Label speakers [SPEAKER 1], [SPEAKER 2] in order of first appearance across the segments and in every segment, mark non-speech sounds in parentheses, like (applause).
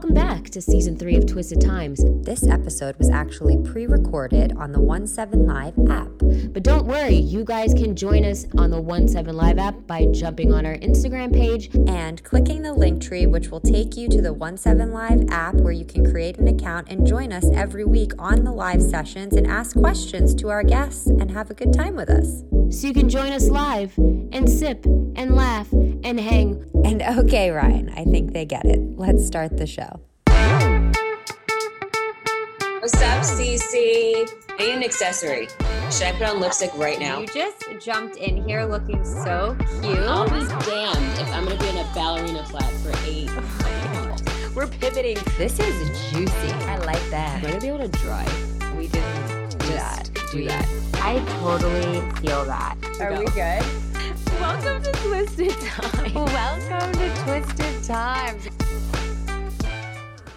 [SPEAKER 1] welcome back to season three of Twisted Times.
[SPEAKER 2] This episode was actually pre recorded on the 17 Live app.
[SPEAKER 1] But don't worry, you guys can join us on the 17 Live app by jumping on our Instagram page
[SPEAKER 2] and clicking the link tree, which will take you to the 17 Live app where you can create an account and join us every week on the live sessions and ask questions to our guests and have a good time with us.
[SPEAKER 1] So you can join us live and sip and laugh and hang.
[SPEAKER 2] And okay, Ryan, I think they get it. Let's start the show.
[SPEAKER 3] What's up, CC? I need an accessory. Should I put on lipstick right now?
[SPEAKER 2] You just jumped in here looking so cute.
[SPEAKER 3] I'll be damned if I'm gonna be in a ballerina flat for eight.
[SPEAKER 2] We're pivoting. This is juicy. I like that.
[SPEAKER 3] Am I gonna be able to drive?
[SPEAKER 2] We didn't do that.
[SPEAKER 3] Do
[SPEAKER 2] We-
[SPEAKER 3] that.
[SPEAKER 2] I totally feel that. Are we good?
[SPEAKER 1] Welcome to Twisted Times.
[SPEAKER 2] Welcome to Twisted Times.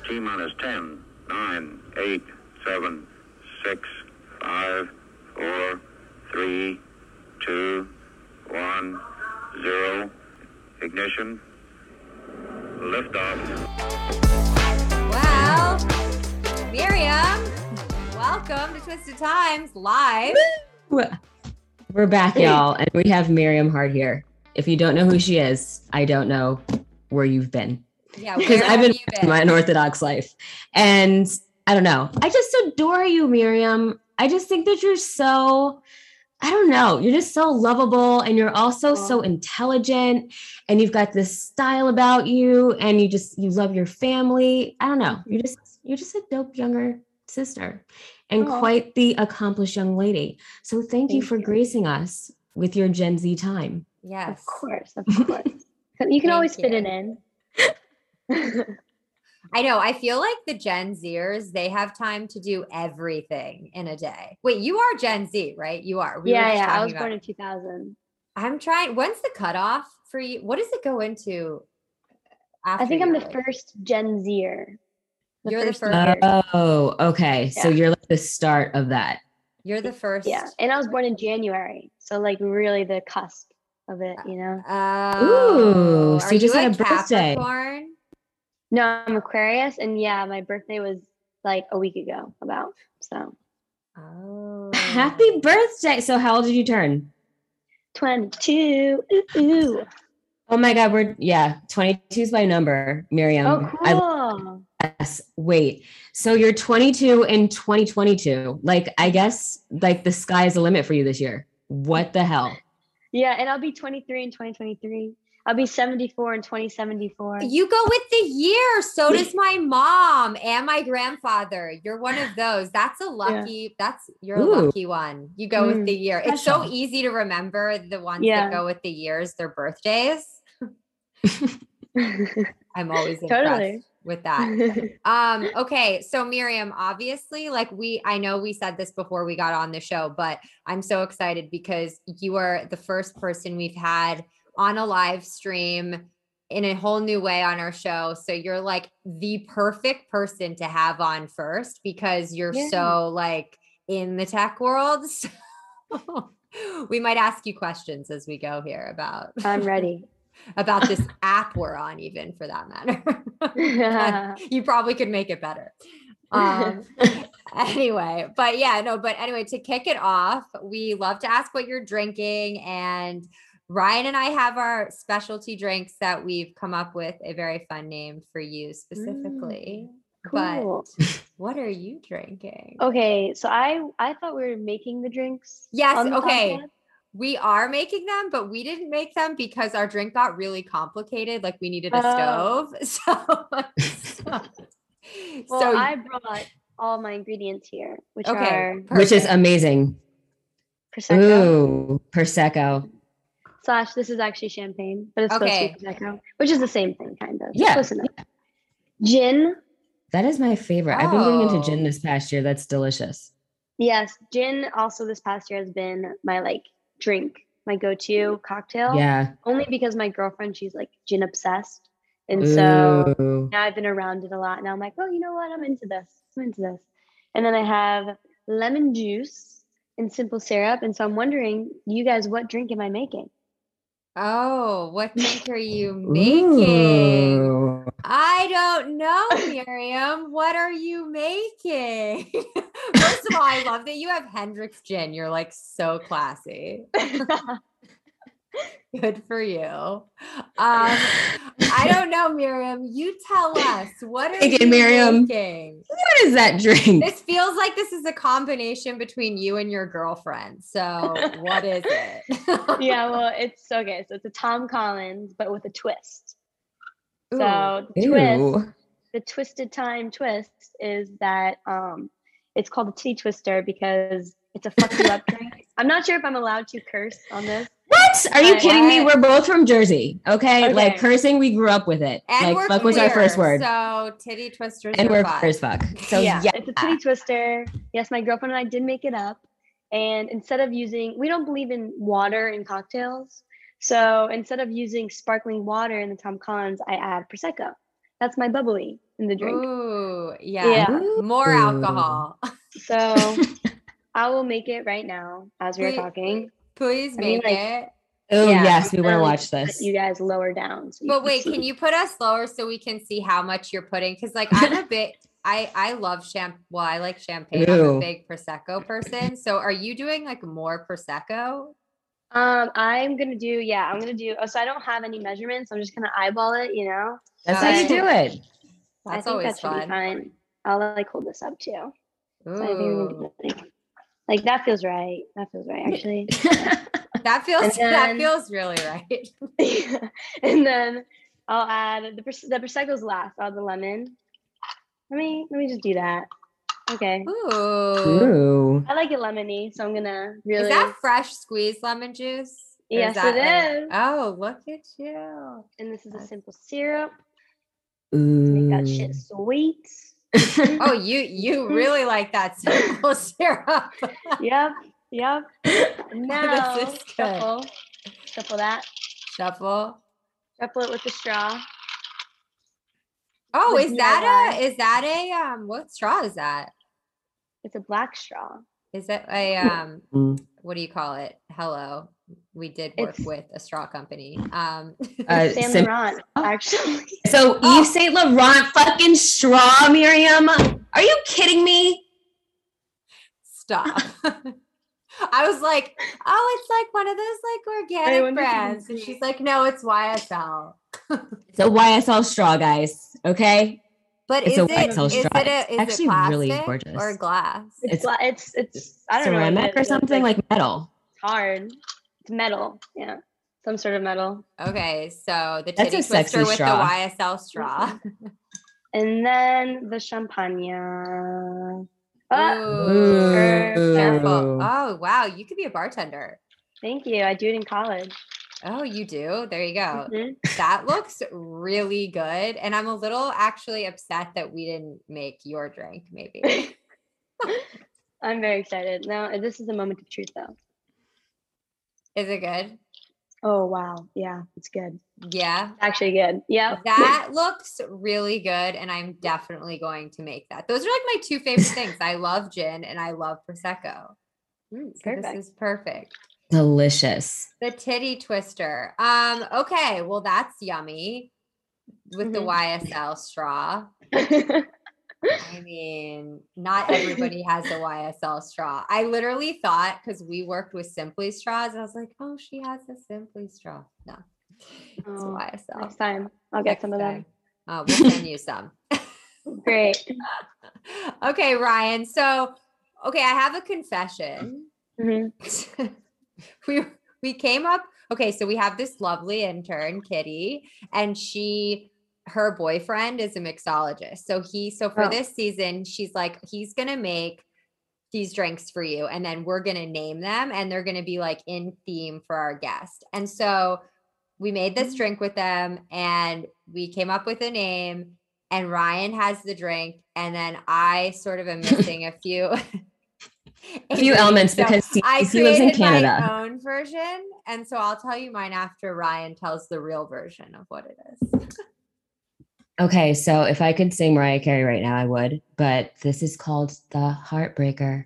[SPEAKER 4] T minus 10, 9, 8, 7, 6, 5, 4, 3, 2, 1, 0. Ignition. Liftoff.
[SPEAKER 2] Well, Miriam, welcome to Twisted Times live.
[SPEAKER 1] We're back, y'all, and we have Miriam Haart here. If you don't know who she is, I don't know where you've been
[SPEAKER 2] Yeah,
[SPEAKER 1] because I've been, in my unorthodox life, and I don't know. I just adore you, Miriam. I just think that you're so. I don't know. You're just so lovable and you're also so intelligent and you've got this style about you and you just you love your family. I don't know. You're just you're just a dope younger sister and
[SPEAKER 5] Aw.
[SPEAKER 1] quite the accomplished young lady. So thank, you for
[SPEAKER 5] you.
[SPEAKER 1] gracing us with your Gen Z time.
[SPEAKER 2] Yes.
[SPEAKER 5] Of course, of (laughs) course. you can always
[SPEAKER 2] Thank
[SPEAKER 5] fit it in. (laughs)
[SPEAKER 2] I know. I feel like the Gen Zers, they have time to do everything in a day. Wait, you are Gen Z, right? You are. We
[SPEAKER 5] yeah, yeah. I was born in 2000.
[SPEAKER 2] I'm trying. When's the cutoff for you? What does it go into? After
[SPEAKER 5] I think I'm
[SPEAKER 2] you're
[SPEAKER 5] the first Gen Zer.
[SPEAKER 2] You're the first-
[SPEAKER 5] year.
[SPEAKER 1] Oh, okay. So you're like the start of that.
[SPEAKER 2] You're the first.
[SPEAKER 5] yeah, and I was born in January, so like really the cusp of it, you know.
[SPEAKER 2] Oh,
[SPEAKER 1] Ooh, so you just had
[SPEAKER 2] a
[SPEAKER 1] a birthday.
[SPEAKER 2] Capricorn?
[SPEAKER 5] No, I'm Aquarius, and yeah, my birthday was like a week ago, about so
[SPEAKER 2] Oh,
[SPEAKER 1] Happy birthday. So how old did you turn?
[SPEAKER 5] 22. Ooh, ooh.
[SPEAKER 1] Oh my God, we're yeah, 22 is my number, Miriam.
[SPEAKER 5] oh,
[SPEAKER 1] I
[SPEAKER 5] cool.
[SPEAKER 1] Yes. Wait. So you're 22 in 2022. Like, I guess like the sky is the limit for you this year. What the hell?
[SPEAKER 5] yeah, and I'll be 23 in 2023. I'll be 74 in 2074.
[SPEAKER 2] You go with the year. So does my mom and my grandfather. You're one of those. That's a lucky. That's you're
[SPEAKER 1] Ooh.
[SPEAKER 2] lucky one. You go with
[SPEAKER 5] Mm.
[SPEAKER 2] the year. It's so easy to remember the ones
[SPEAKER 5] Yeah.
[SPEAKER 2] that go with the years, their birthdays. (laughs) (laughs) I'm always impressed
[SPEAKER 5] Totally.
[SPEAKER 2] With that. (laughs) Um, okay, so Miriam, obviously, like we I know we said this before we got on the show, but I'm so excited because you are the first person we've had on a live stream in a whole new way on our show. So you're like the perfect person to have on first because you're
[SPEAKER 5] Yeah.
[SPEAKER 2] so like in the tech world. (laughs) So we might ask you questions as we go here about
[SPEAKER 5] I'm ready.
[SPEAKER 2] About this (laughs) app we're on even for that matter. (laughs) you probably could make it better. Um, (laughs) anyway, but yeah, no, but anyway, to kick it off, we love to ask what you're drinking. And Ryan and I have our specialty drinks that we've come up with a very fun name for you specifically.
[SPEAKER 5] cool.
[SPEAKER 2] But what are you drinking?
[SPEAKER 5] Okay, so I I thought we were making the drinks.
[SPEAKER 2] Yes,
[SPEAKER 5] the
[SPEAKER 2] okay.
[SPEAKER 5] podcast.
[SPEAKER 2] We are making them, but we didn't make them because our drink got really complicated. Like we needed a
[SPEAKER 5] Oh.
[SPEAKER 2] stove. (laughs) So, so,
[SPEAKER 5] Well,
[SPEAKER 2] so
[SPEAKER 5] I brought all my ingredients here, which
[SPEAKER 2] Okay,
[SPEAKER 5] are
[SPEAKER 1] Which is amazing.
[SPEAKER 5] prosecco
[SPEAKER 1] Ooh, Prosecco.
[SPEAKER 5] slash. This is actually champagne, but it's
[SPEAKER 2] Okay.
[SPEAKER 5] supposed to be prosecco, which is the same thing, kind of. It's
[SPEAKER 1] Yeah.
[SPEAKER 5] close enough. Gin,
[SPEAKER 1] That is my favorite. I've been getting
[SPEAKER 2] Oh.
[SPEAKER 1] into gin this past year. That's delicious.
[SPEAKER 5] yes, gin. Also, this past year has been my like drink, my go-to mm. cocktail.
[SPEAKER 1] Yeah.
[SPEAKER 5] Only because my girlfriend, she's like gin obsessed, and so now I've been around it a lot. Now I'm like, oh, you know what? I'm into this. I'm into this. And then I have lemon juice and simple syrup. And so I'm wondering, you guys, what drink am I making?
[SPEAKER 2] Oh, what (laughs) drink are you making?
[SPEAKER 1] Ooh.
[SPEAKER 2] I don't know, Miriam. (laughs) What are you making? (laughs) First of all, I love that you have Hendrick's gin. You're like so classy. (laughs) Good for you. Um, I don't know, Miriam. You tell us what are you
[SPEAKER 1] Miriam.
[SPEAKER 2] making?
[SPEAKER 1] What is that drink?
[SPEAKER 2] This feels like this is a combination between you and your girlfriend. So, what is it? (laughs)
[SPEAKER 5] yeah, well, (laughs) it's okay. So it's a Tom Collins, but with a twist.
[SPEAKER 2] Ooh.
[SPEAKER 5] So the twist,
[SPEAKER 1] Ew.
[SPEAKER 5] the twisted time twist is that um it's called a titty twister because it's a fuck you up (laughs) drink. I'm not sure if I'm allowed to curse on this.
[SPEAKER 1] What? Are you
[SPEAKER 5] What?
[SPEAKER 1] kidding me? We're both from Jersey. Okay?
[SPEAKER 5] Okay.
[SPEAKER 1] Like cursing, we grew up with it.
[SPEAKER 2] and
[SPEAKER 1] like
[SPEAKER 2] we're
[SPEAKER 1] fuck was our first word.
[SPEAKER 2] So, titty twisters
[SPEAKER 1] and
[SPEAKER 2] are
[SPEAKER 1] we're
[SPEAKER 2] fun.
[SPEAKER 1] queer as fuck. So
[SPEAKER 5] yeah,
[SPEAKER 1] yeah.
[SPEAKER 5] it's a titty twister. Yes, my girlfriend and I did make it up. And instead of using, we don't believe in water in cocktails. So instead of using sparkling water in the Tom Collins, I add prosecco. That's my bubbly in the drink.
[SPEAKER 2] Ooh, yeah.
[SPEAKER 5] Yeah.
[SPEAKER 2] More
[SPEAKER 1] Ooh.
[SPEAKER 2] alcohol. (laughs)
[SPEAKER 5] So (laughs) I will make it right now as we are talking.
[SPEAKER 2] Please
[SPEAKER 5] I mean,
[SPEAKER 2] make
[SPEAKER 5] like,
[SPEAKER 2] it.
[SPEAKER 1] Oh
[SPEAKER 5] Yeah,
[SPEAKER 1] yes, we want to watch this.
[SPEAKER 5] You guys lower down. So you
[SPEAKER 2] But wait,
[SPEAKER 5] see.
[SPEAKER 2] can you put us lower so we can see how much you're putting? Because like I'm a (laughs) bit I I love champ well, I like champagne. I'm a
[SPEAKER 1] Ew.
[SPEAKER 2] big prosecco person. So are you doing like more prosecco?
[SPEAKER 5] Um, I'm gonna do yeah. I'm gonna do. Oh, so I don't have any measurements. I'm just gonna eyeball it. You know.
[SPEAKER 1] That's how you do it.
[SPEAKER 5] I think
[SPEAKER 2] always
[SPEAKER 5] that should be fine. I'll like hold this up too. So I think we
[SPEAKER 2] Ooh.
[SPEAKER 5] can, like, like that feels right. That feels right actually. (laughs)
[SPEAKER 2] That feels
[SPEAKER 5] And
[SPEAKER 2] that feels really right. (laughs)
[SPEAKER 5] and then I'll add the pros- the prosecco's last. I'll add the lemon. Let me let me just do that. Okay.
[SPEAKER 2] Ooh.
[SPEAKER 1] Ooh.
[SPEAKER 5] I like it lemony, so I'm gonna really.
[SPEAKER 2] Is that fresh squeezed lemon juice?
[SPEAKER 5] Yes,
[SPEAKER 2] that
[SPEAKER 5] it
[SPEAKER 2] like-
[SPEAKER 5] is.
[SPEAKER 2] oh, look at you.
[SPEAKER 5] and this is a simple syrup. To Make that
[SPEAKER 1] Ooh.
[SPEAKER 5] shit sweet. (laughs)
[SPEAKER 2] Oh, you you really like that simple (laughs) syrup.
[SPEAKER 5] Yep. Yep. And (laughs) now
[SPEAKER 2] This is good.
[SPEAKER 5] shuffle, shuffle that.
[SPEAKER 2] Shuffle.
[SPEAKER 5] Shuffle it with the straw.
[SPEAKER 2] Oh,
[SPEAKER 5] The
[SPEAKER 2] is that
[SPEAKER 5] DIY.
[SPEAKER 2] a is that a um what straw is that?
[SPEAKER 5] It's a black straw.
[SPEAKER 2] Is it a um
[SPEAKER 1] Mm.
[SPEAKER 2] what do you call it? Hello. We did work
[SPEAKER 5] It's-
[SPEAKER 2] with a straw company. Um (laughs) (laughs)
[SPEAKER 1] Uh,
[SPEAKER 5] Saint
[SPEAKER 1] sim-
[SPEAKER 5] Laurent, actually.
[SPEAKER 1] so (laughs)
[SPEAKER 2] Oh.
[SPEAKER 1] Yves Saint Laurent fucking straw, Miriam. Are you kidding me?
[SPEAKER 2] stop. I was like, oh, it's like one of those like organic
[SPEAKER 5] wonder if you can
[SPEAKER 2] brands. And she's like, no, it's YSL.
[SPEAKER 1] It's a YSL straw, guys. Okay.
[SPEAKER 2] But
[SPEAKER 1] It's
[SPEAKER 2] is
[SPEAKER 1] a
[SPEAKER 2] it
[SPEAKER 1] YSL
[SPEAKER 2] is
[SPEAKER 1] straw.
[SPEAKER 2] it a,
[SPEAKER 1] It's
[SPEAKER 2] is
[SPEAKER 1] actually
[SPEAKER 2] it plastic
[SPEAKER 1] really
[SPEAKER 2] or glass?
[SPEAKER 5] It's
[SPEAKER 1] It's
[SPEAKER 5] it's it's I don't know.
[SPEAKER 1] Ceramic
[SPEAKER 5] it
[SPEAKER 1] or
[SPEAKER 5] is, but it's,
[SPEAKER 1] something like metal.
[SPEAKER 5] it's hard. It's metal. Yeah. Some sort of metal.
[SPEAKER 2] Okay, so the
[SPEAKER 1] That's
[SPEAKER 2] titty
[SPEAKER 1] a
[SPEAKER 2] twister with
[SPEAKER 1] straw.
[SPEAKER 2] the YSL straw.
[SPEAKER 5] And then the champagne. Ah,
[SPEAKER 2] Ooh,
[SPEAKER 5] Ooh.
[SPEAKER 2] careful. Oh wow, you could be a bartender.
[SPEAKER 5] thank you. I do it in college.
[SPEAKER 2] Oh, you do? There you go.
[SPEAKER 5] Mhm.
[SPEAKER 2] That looks really good. And I'm a little actually upset that we didn't make your drink, maybe. (laughs)
[SPEAKER 5] I'm very excited. Now this is a moment of truth though.
[SPEAKER 2] Is it good?
[SPEAKER 5] Oh wow. Yeah, it's good.
[SPEAKER 2] Yeah.
[SPEAKER 5] Actually good. Yeah.
[SPEAKER 2] That looks really good. And I'm definitely going to make that. Those are like my two favorite things. I love gin and I love Prosecco.
[SPEAKER 5] Mm,
[SPEAKER 2] So
[SPEAKER 5] perfect.
[SPEAKER 2] this is perfect.
[SPEAKER 1] Delicious.
[SPEAKER 2] The titty twister. Um, okay, well, that's yummy with the YSL straw. (laughs) I mean, not (laughs) everybody has a YSL straw. I literally thought because we worked with Simply straws, and I was like, oh, she has a Simply straw. No, it's a
[SPEAKER 5] Oh,
[SPEAKER 2] YSL.
[SPEAKER 5] Next time I'll get
[SPEAKER 2] Next
[SPEAKER 5] some of them.
[SPEAKER 2] Uh, we'll send you some.
[SPEAKER 5] Great. (laughs)
[SPEAKER 2] okay, Ryan. So, okay, I have a confession.
[SPEAKER 5] Mhm. (laughs)
[SPEAKER 2] we we came up okay so we have this lovely intern kitty and she her boyfriend is a mixologist so he so for
[SPEAKER 5] Oh.
[SPEAKER 2] this season she's like he's gonna make these drinks for you and then we're gonna name them and they're gonna be like in theme for our guest and so we made this
[SPEAKER 5] Mm.
[SPEAKER 2] drink with them and we came up with a name and ryan has the drink and then i sort of am (laughs) missing a few
[SPEAKER 1] A few elements
[SPEAKER 2] So
[SPEAKER 1] because he,
[SPEAKER 2] I
[SPEAKER 1] he lives in Canada.
[SPEAKER 2] my own version, and so I'll tell you mine after Ryan tells the real version of what it is.
[SPEAKER 1] Okay, so if I could sing Mariah Carey right now, I would. But this is called the Heartbreaker.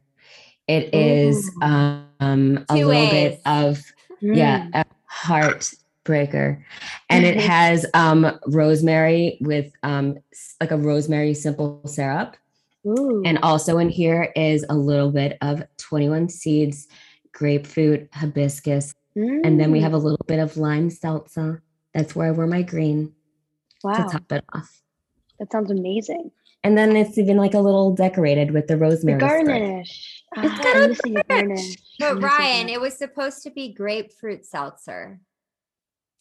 [SPEAKER 1] It is um a little
[SPEAKER 2] A's.
[SPEAKER 1] bit of yeah,
[SPEAKER 5] Mm.
[SPEAKER 1] a heart breaker and it has um rosemary with um like a rosemary simple syrup
[SPEAKER 5] Ooh.
[SPEAKER 1] and also in here is a little bit of 21 seeds grapefruit hibiscus and then we
[SPEAKER 5] Mm,
[SPEAKER 1] have a little bit of lime salsa that's where i wear my green
[SPEAKER 5] wow.
[SPEAKER 1] to top it off
[SPEAKER 5] That sounds amazing.
[SPEAKER 1] and then it's even like a little decorated with the
[SPEAKER 5] The
[SPEAKER 1] rosemary sprig.
[SPEAKER 5] garnish.
[SPEAKER 1] It's
[SPEAKER 5] Ah,
[SPEAKER 1] got
[SPEAKER 5] I'm
[SPEAKER 1] a
[SPEAKER 5] missing the garnish.
[SPEAKER 2] But Ryan,
[SPEAKER 5] that.
[SPEAKER 2] it was supposed to be grapefruit seltzer.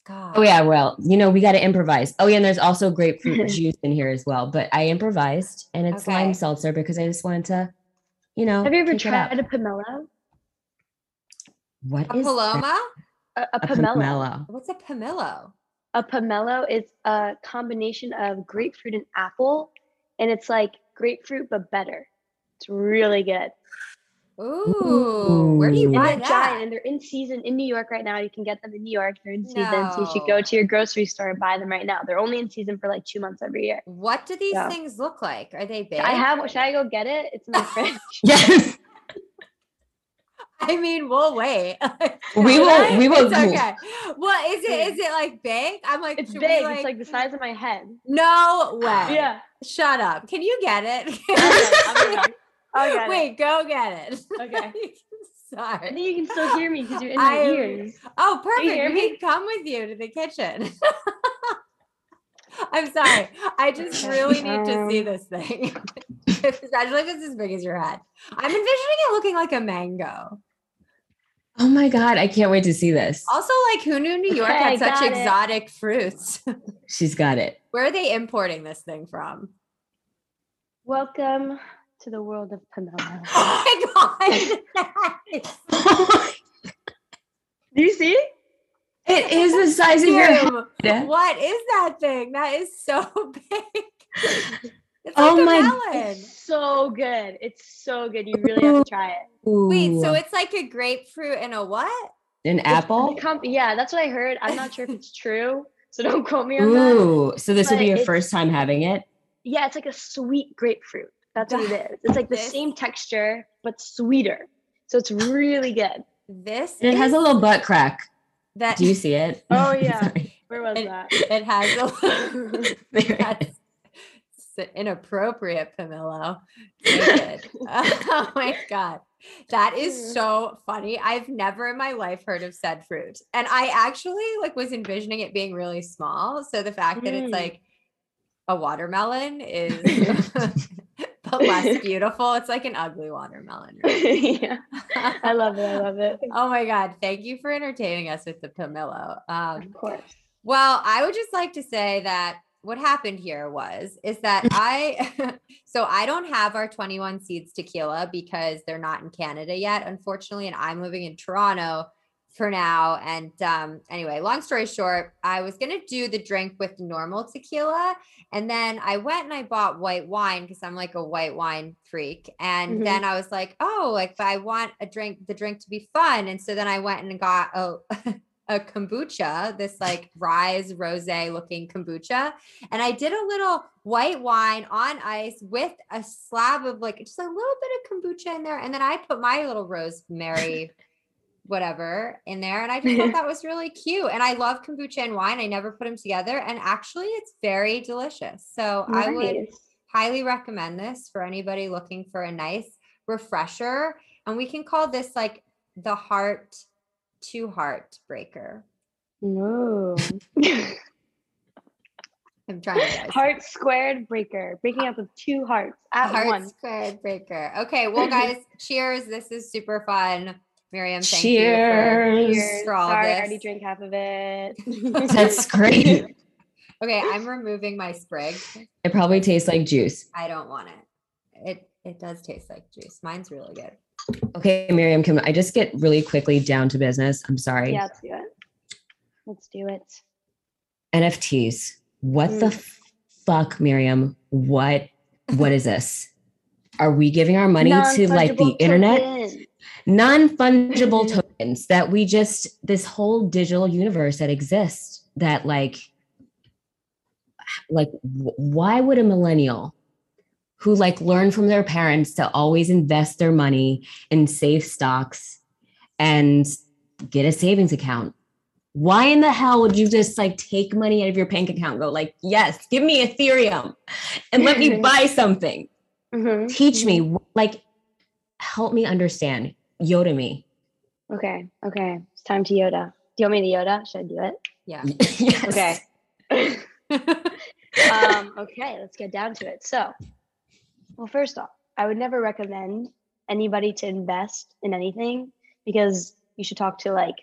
[SPEAKER 2] God.
[SPEAKER 1] Oh yeah, well, you know, we got to improvise. Oh yeah, and there's also grapefruit (laughs) juice in here as well. But I improvised, and it's
[SPEAKER 2] Okay.
[SPEAKER 1] lime seltzer because I just wanted to, you know.
[SPEAKER 5] Have you ever
[SPEAKER 1] kick it up.
[SPEAKER 5] tried a pomelo?
[SPEAKER 1] What
[SPEAKER 2] A
[SPEAKER 1] is that?
[SPEAKER 2] paloma?
[SPEAKER 5] A, a
[SPEAKER 1] A
[SPEAKER 5] pomelo.
[SPEAKER 1] pomelo.
[SPEAKER 2] What's a pomelo?
[SPEAKER 5] A pomelo is a combination of grapefruit and apple, and it's like grapefruit but better. It's really good.
[SPEAKER 2] Ooh, where do you
[SPEAKER 1] Ooh.
[SPEAKER 2] buy
[SPEAKER 5] They're
[SPEAKER 2] that?
[SPEAKER 5] giant, and they're in season in New York right now. You can get them in New York. They're in season, so you should go to your grocery store and buy them right now. They're only in season for like two months every year.
[SPEAKER 2] What do these
[SPEAKER 5] Yeah.
[SPEAKER 2] things look like? Are they big?
[SPEAKER 5] I have. Should I go get it? It's in my (laughs) fridge.
[SPEAKER 1] Yes,
[SPEAKER 2] I mean, we'll wait. (laughs)
[SPEAKER 1] we will. We (laughs) will.
[SPEAKER 2] It's okay. Well, is it is it like big? I'm like,
[SPEAKER 5] It's big.
[SPEAKER 2] we,
[SPEAKER 5] it's like the size of my head.
[SPEAKER 2] no way.
[SPEAKER 5] Yeah.
[SPEAKER 2] Shut up. Can you get it? (laughs)
[SPEAKER 5] I'll get it. It.
[SPEAKER 2] Wait, go get it.
[SPEAKER 5] Okay. I
[SPEAKER 2] Sorry.
[SPEAKER 5] think you can still hear me because you're in my
[SPEAKER 2] I-
[SPEAKER 5] ears.
[SPEAKER 2] Oh, perfect.
[SPEAKER 5] hear
[SPEAKER 2] We
[SPEAKER 5] me?
[SPEAKER 2] can come with you to the kitchen. I'm sorry. I just really need to see
[SPEAKER 5] Um,
[SPEAKER 2] this thing. Especially if it's as big as your head. I'm envisioning it looking like a mango.
[SPEAKER 1] Oh my god, I can't wait to see this.
[SPEAKER 2] Also, like who knew New York
[SPEAKER 5] Okay,
[SPEAKER 2] had such
[SPEAKER 5] got it.
[SPEAKER 2] exotic fruits? (laughs)
[SPEAKER 1] She's got it.
[SPEAKER 2] Where are they importing this thing from?
[SPEAKER 5] Welcome to the world of Panama. (gasps)
[SPEAKER 2] Oh my god. (laughs) (laughs)
[SPEAKER 5] Do you see?
[SPEAKER 1] It is the size of your head.
[SPEAKER 2] What is that thing? That is so big. It's
[SPEAKER 1] Oh
[SPEAKER 2] like a
[SPEAKER 1] my-
[SPEAKER 2] melon.
[SPEAKER 5] It's so good. It's so good. You really have to try it.
[SPEAKER 2] Wait, so it's like a grapefruit and a what?
[SPEAKER 1] an apple.
[SPEAKER 5] The comp- yeah, that's what I heard. I'm not sure if it's true, so don't quote me on that.
[SPEAKER 1] Ooh, so this will
[SPEAKER 5] But
[SPEAKER 1] be your first time having it.
[SPEAKER 5] Yeah, it's like a sweet grapefruit. That's what it is. It's like the same texture but sweeter. So it's really good.
[SPEAKER 2] This
[SPEAKER 1] And it has a little butt crack.
[SPEAKER 2] that
[SPEAKER 1] Do you see it?
[SPEAKER 5] Oh, yeah. (laughs) Where was
[SPEAKER 2] it,
[SPEAKER 5] that?
[SPEAKER 2] it has a (laughs) (laughs)
[SPEAKER 1] There it
[SPEAKER 2] that's s- inappropriate. Naked. (laughs) (laughs) oh my god. That is
[SPEAKER 5] Mm.
[SPEAKER 2] so funny. I've never in my life heard of said fruit. And I actually like was envisioning it being really small. So the fact that it's
[SPEAKER 5] Mm.
[SPEAKER 2] like a watermelon is (laughs) but less beautiful. It's like an ugly watermelon. right?
[SPEAKER 5] yeah, I love it. I love it.
[SPEAKER 2] oh my god. Thank you for entertaining us with the pomelo. Um
[SPEAKER 5] Of course.
[SPEAKER 2] well, I would just like to say that what happened here was is that I (laughs) so I don't have our 21 seeds tequila because they're not in Canada yet, unfortunately, and I'm living in Toronto for now. And um, anyway, long story short, I was gonna do the drink with normal tequila, and then I went and I bought white wine because I'm like a white wine freak. And
[SPEAKER 5] Mhm.
[SPEAKER 2] then I was like, oh, like I want a drink, the drink to be fun. And so then I went and got a (laughs) a kombucha, this like rise rose looking kombucha. And I did a little white wine on ice with a slab of like just a little bit of kombucha in there. And then I put my little rosemary (laughs) whatever in there. And I just thought that was really cute. And I love kombucha and wine. I never put them together. And actually, it's very delicious. So I would highly recommend this for anybody looking for a nice refresher. And we can call this like the heart to heart breaker.
[SPEAKER 5] Ooh. (laughs)
[SPEAKER 2] I'm trying to guys.
[SPEAKER 5] Heart squared breaker, breaking up with two hearts at
[SPEAKER 2] Heart
[SPEAKER 5] once.
[SPEAKER 2] squared breaker. Okay, well, (laughs) guys, cheers. This is super fun. Miriam, thank
[SPEAKER 1] Cheers.
[SPEAKER 2] you
[SPEAKER 5] Cheers.
[SPEAKER 2] for, for all
[SPEAKER 5] Sorry, I already drank half of it. (laughs)
[SPEAKER 1] That's great.
[SPEAKER 2] Okay, I'm removing my sprig.
[SPEAKER 1] It probably tastes like juice.
[SPEAKER 2] I don't want it. It it does taste like juice. Mine's really good.
[SPEAKER 1] Okay, Miriam, can I just get really quickly down to business? I'm sorry.
[SPEAKER 5] yeah, let's do it. Let's do it.
[SPEAKER 1] NFTs. What the
[SPEAKER 5] Mm.
[SPEAKER 1] fuck, Miriam? What what is this? Are we giving our money to like the internet?
[SPEAKER 5] token.
[SPEAKER 1] Non-fungible tokens that we just this whole digital universe that exists that like like why would a millennial who like learn from their parents to always invest their money in safe stocks and get a savings account why in the hell would you just like take money out of your bank account and go like, yes, give me Ethereum and let me (laughs) buy something.
[SPEAKER 5] Mhm.
[SPEAKER 1] Teach me, like, help me understand. Yoda me.
[SPEAKER 5] Okay. Okay. It's time to Yoda. Do you want me to Yoda? Should I do it?
[SPEAKER 2] Yeah. (laughs)
[SPEAKER 1] yes.
[SPEAKER 5] Okay. (laughs) um, okay, let's get down to it. So, well, first off, I would never recommend anybody to invest in anything because you should talk to like,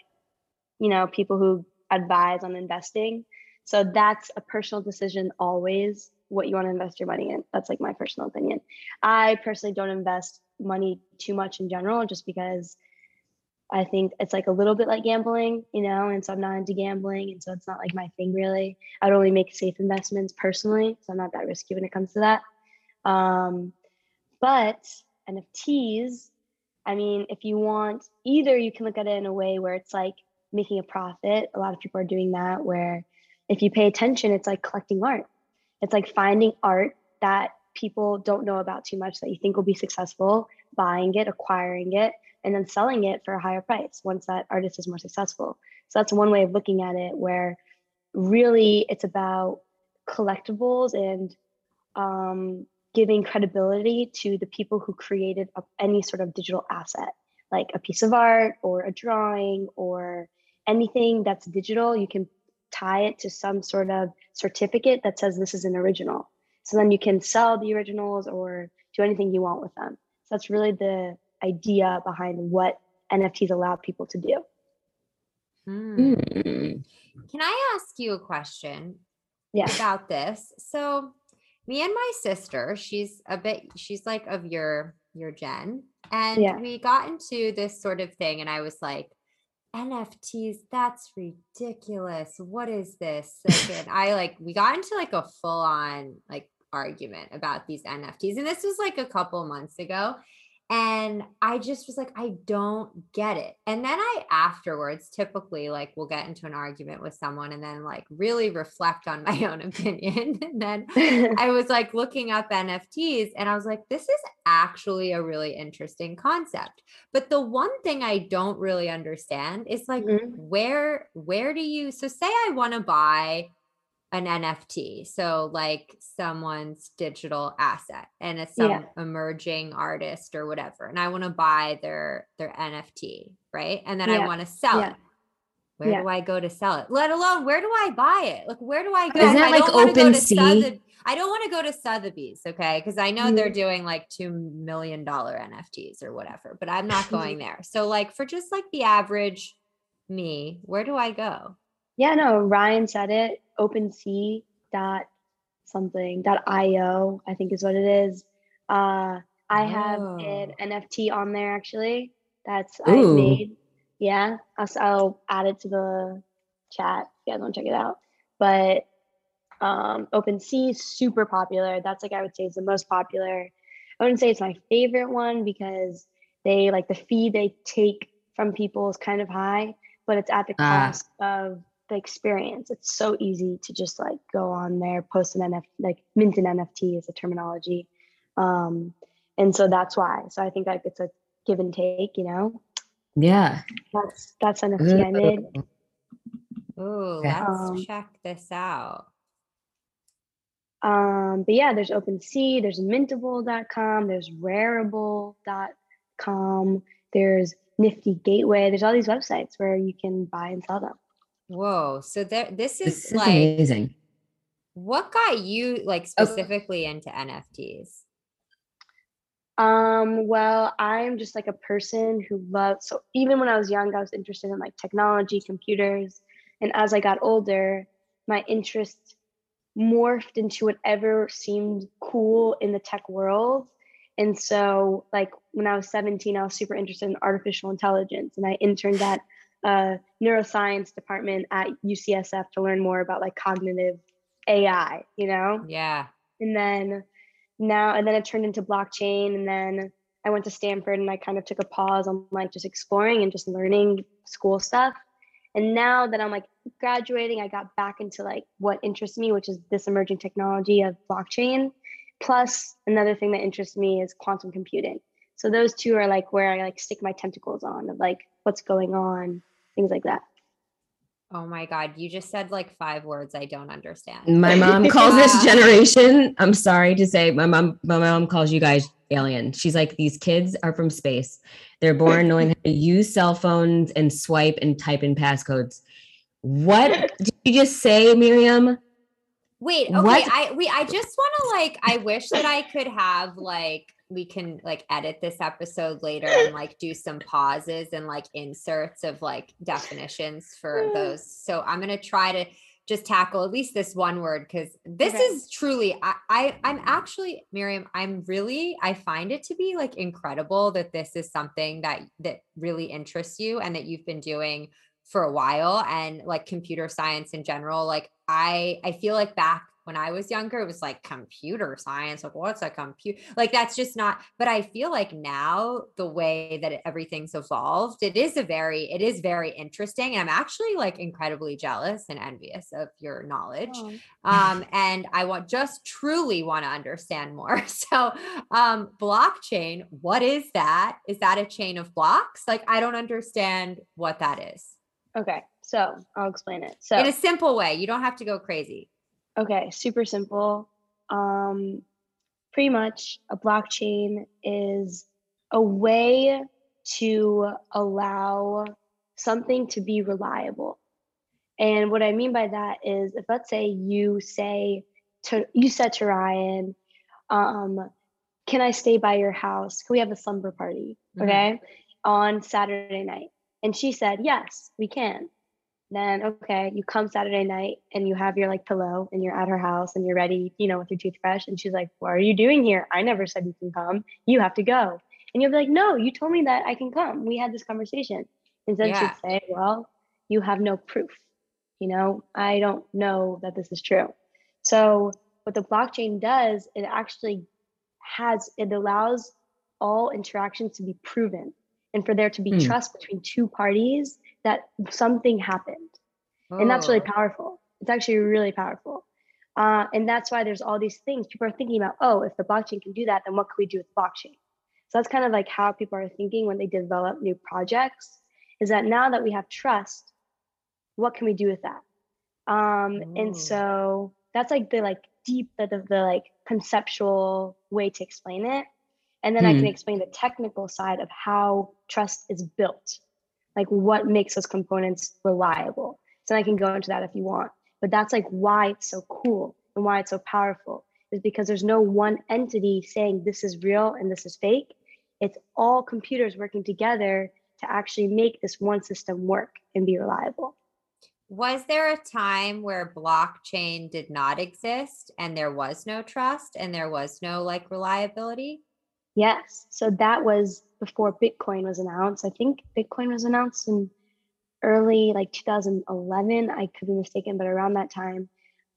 [SPEAKER 5] you know, people who advise on investing. So that's a personal decision always what you want to invest your money in. That's like my personal opinion. I personally don't invest money too much in general just because I think it's like a little bit like gambling, you know, and so I'm not into gambling. And so it's not like my thing really. I'd only make safe investments personally. So I'm not that risky when it comes to that. Um, but NFTs, I mean, if you want, either you can look at it in a way where it's like making a profit. A lot of people are doing that, where if you pay attention, it's like collecting art. It's like finding art that people don't know about too much that you think will be successful, buying it, acquiring it, and then selling it for a higher price once that artist is more successful. So that's one way of looking at it where really it's about collectibles and um, giving credibility to the people who created a, any sort of digital asset, like a piece of art or a drawing or anything that's digital. You can tie it to some sort of certificate that says this is an original. So then you can sell the originals or do anything you want with them. So that's really the idea behind what NFTs allow people to do.
[SPEAKER 2] Hmm.
[SPEAKER 1] Mm.
[SPEAKER 2] Can I ask you a question
[SPEAKER 5] Yeah.
[SPEAKER 2] about this? So, me and my sister, she's a bit, she's like of your your gen, and
[SPEAKER 5] Yeah.
[SPEAKER 2] we got into this sort of thing, and I was like, NFTs, that's ridiculous. What is this? Like, and I like, we got into like a full on like argument about these NFTs, and this was like a couple months ago. And I just was like, I don't get it. And then I afterwards typically like will get into an argument with someone and then like really reflect on (laughs) my own opinion. and then (laughs) I was like looking up NFTs and I was like, this is actually a really interesting concept. But the one thing I don't really understand is like
[SPEAKER 5] Mhm.
[SPEAKER 2] where where do you so say I want to buy an NFT, so like someone's digital asset and it's some
[SPEAKER 5] Yeah.
[SPEAKER 2] emerging artist or whatever, and I want to buy their their NFT, right? And then I want to sell
[SPEAKER 5] Yeah.
[SPEAKER 2] it. Where
[SPEAKER 5] Yeah.
[SPEAKER 2] do I go to sell it? Let alone where do I buy it? Like where do I go?
[SPEAKER 1] Isn't
[SPEAKER 2] If
[SPEAKER 1] that
[SPEAKER 2] I
[SPEAKER 1] like
[SPEAKER 2] don't wanna go to
[SPEAKER 1] OpenSea?
[SPEAKER 2] I don't want to go to Sotheby's, okay? Because I know they're
[SPEAKER 5] Mhm.
[SPEAKER 2] doing like two million dollar NFTs or whatever, but I'm not (laughs) going there. So like for just like the average me, where do I go?
[SPEAKER 5] Yeah, no, Ryan said it. OpenSea dot something dot io, I think is what it is. Uh, I have an
[SPEAKER 2] Oh.
[SPEAKER 5] NFT on there actually. That's I made. Yeah, I'll, I'll add it to the chat. If you guys want to check it out. But um, OpenSea is super popular. That's like I would say is the most popular. I wouldn't say it's my favorite one because they like the fee they take from people is kind of high, but it's at the
[SPEAKER 1] Ah.
[SPEAKER 5] cost of the experience. It's so easy to just like go on there, post an NFT, like mint an NFT is a terminology. Um, and so that's why. So I think like it's a give and take, you know.
[SPEAKER 1] Yeah.
[SPEAKER 5] That's that's NFT I made.
[SPEAKER 2] Ooh, let's
[SPEAKER 5] Um,
[SPEAKER 2] check this out.
[SPEAKER 5] Um, but yeah, there's OpenSea, there's mintable.com, there's rarible.com, there's Nifty Gateway. There's all these websites where you can buy and sell them.
[SPEAKER 2] Whoa. So there this is
[SPEAKER 1] This is
[SPEAKER 2] like
[SPEAKER 1] amazing.
[SPEAKER 2] what got you like specifically into NFTs?
[SPEAKER 5] Um, well, I'm just like a person who loves so even when I was young, I was interested in like technology, computers, and as I got older, my interest morphed into whatever seemed cool in the tech world. And so, like when I was 17, I was super interested in artificial intelligence, and I interned at a neuroscience department at UCSF to learn more about like cognitive AI, you know?
[SPEAKER 2] Yeah.
[SPEAKER 5] and then now and then it turned into blockchain and then i went to stanford and i kind of took a pause on like just exploring and just learning school stuff and now that i'm like graduating i got back into like what interests me which is this emerging technology of blockchain plus another thing that interests me is quantum computing so those two are like where i like stick my tentacles on of like what's going on things like that
[SPEAKER 2] Oh my God. You just said like five words I don't understand.
[SPEAKER 1] My (laughs) mom calls this generation, I'm sorry to say, my mom, my mom calls you guys alien. She's like, these kids are from space. They're born knowing how to use cell phones and swipe and type in passcodes. What (laughs) did you just say, Miriam?
[SPEAKER 2] Wait, okay. What? I we I just want to like I wish that I could have like we can like edit this episode later and like do some pauses and like inserts of like definitions for those. So I'm gonna try to just tackle at least this one word because this okay. is truly I, I I'm actually Miriam, I'm really I find it to be like incredible that this is something that that really interests you and that you've been doing for a while and like computer science in general. Like I I feel like back when I was younger, it was like computer science. Like, what's a computer? Like, that's just not. But I feel like now the way that everything's evolved, it is a very, it is very interesting. And I'm actually like incredibly jealous and envious of your knowledge. Oh. Um, and I want just truly want to understand more. (laughs) So, um, blockchain, what is that? Is that a chain of blocks? Like, I don't understand what that is.
[SPEAKER 5] Okay. So I'll explain it. So
[SPEAKER 2] in a simple way, you don't have to go crazy.
[SPEAKER 5] Okay, super simple. Um, pretty much a blockchain is a way to allow something to be reliable. And what I mean by that is if let's say you say to you said to Ryan, um, can I stay by your house? Can we have a slumber party? Mm-hmm. Okay. Mm-hmm. On Saturday night. And she said, Yes, we can. Then okay you come saturday night and you have your like pillow and you're at her house and you're ready you know with your toothbrush. And she's like what are you doing here? I never said you can come. You have to go. And you'll be like no you told me that i can come. We had this conversation. And then yeah. she'd say well you have no proof. You know i don't know that this is true. So what the blockchain does it actually has it allows all interactions to be proven and for there to be hmm. trust between two parties that something happened. Oh. And that's really oh. powerful. It's actually really powerful. Uh, and that's why there's all these things people are thinking about. Oh, if the blockchain can do that, then what can we do with blockchain? So that's kind of like how people are thinking when they develop new projects. Is that now that we have trust, what can we do with that? Um, and so that's like the like deep the, the, the like conceptual way to explain it and then hmm. i can hmm. explain the technical side of how trust is built like what makes those components reliable. So I can go into that if you want. But that's like why it's so cool and why it's so powerful is because there's no one entity saying this is real and this is fake. It's all computers working together to actually make this one system work and be reliable.
[SPEAKER 2] Was there a time where blockchain did not exist and there was no trust and there was no like reliability?
[SPEAKER 5] Yes. So that was before Bitcoin was announced. I think Bitcoin was announced in early like 2011. I could be mistaken, but around that time.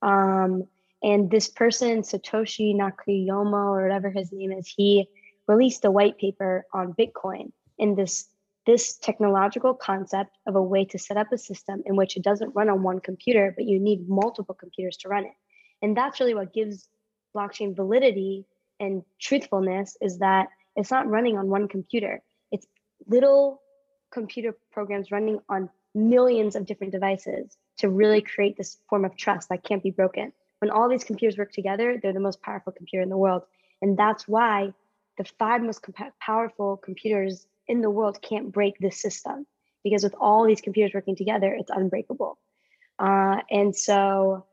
[SPEAKER 5] Um, and this person, Satoshi Nakayomo, or whatever his name is, he released a white paper on Bitcoin and this this technological concept of a way to set up a system in which it doesn't run on one computer, but you need multiple computers to run it. And that's really what gives blockchain validity and truthfulness is that it's not running on one computer. It's little computer programs running on millions of different devices to really create this form of trust that can't be broken. When all these computers work together, they're the most powerful computer in the world. And that's why the five most comp- powerful computers in the world can't break this system because with all these computers working together, it's unbreakable. Uh, and so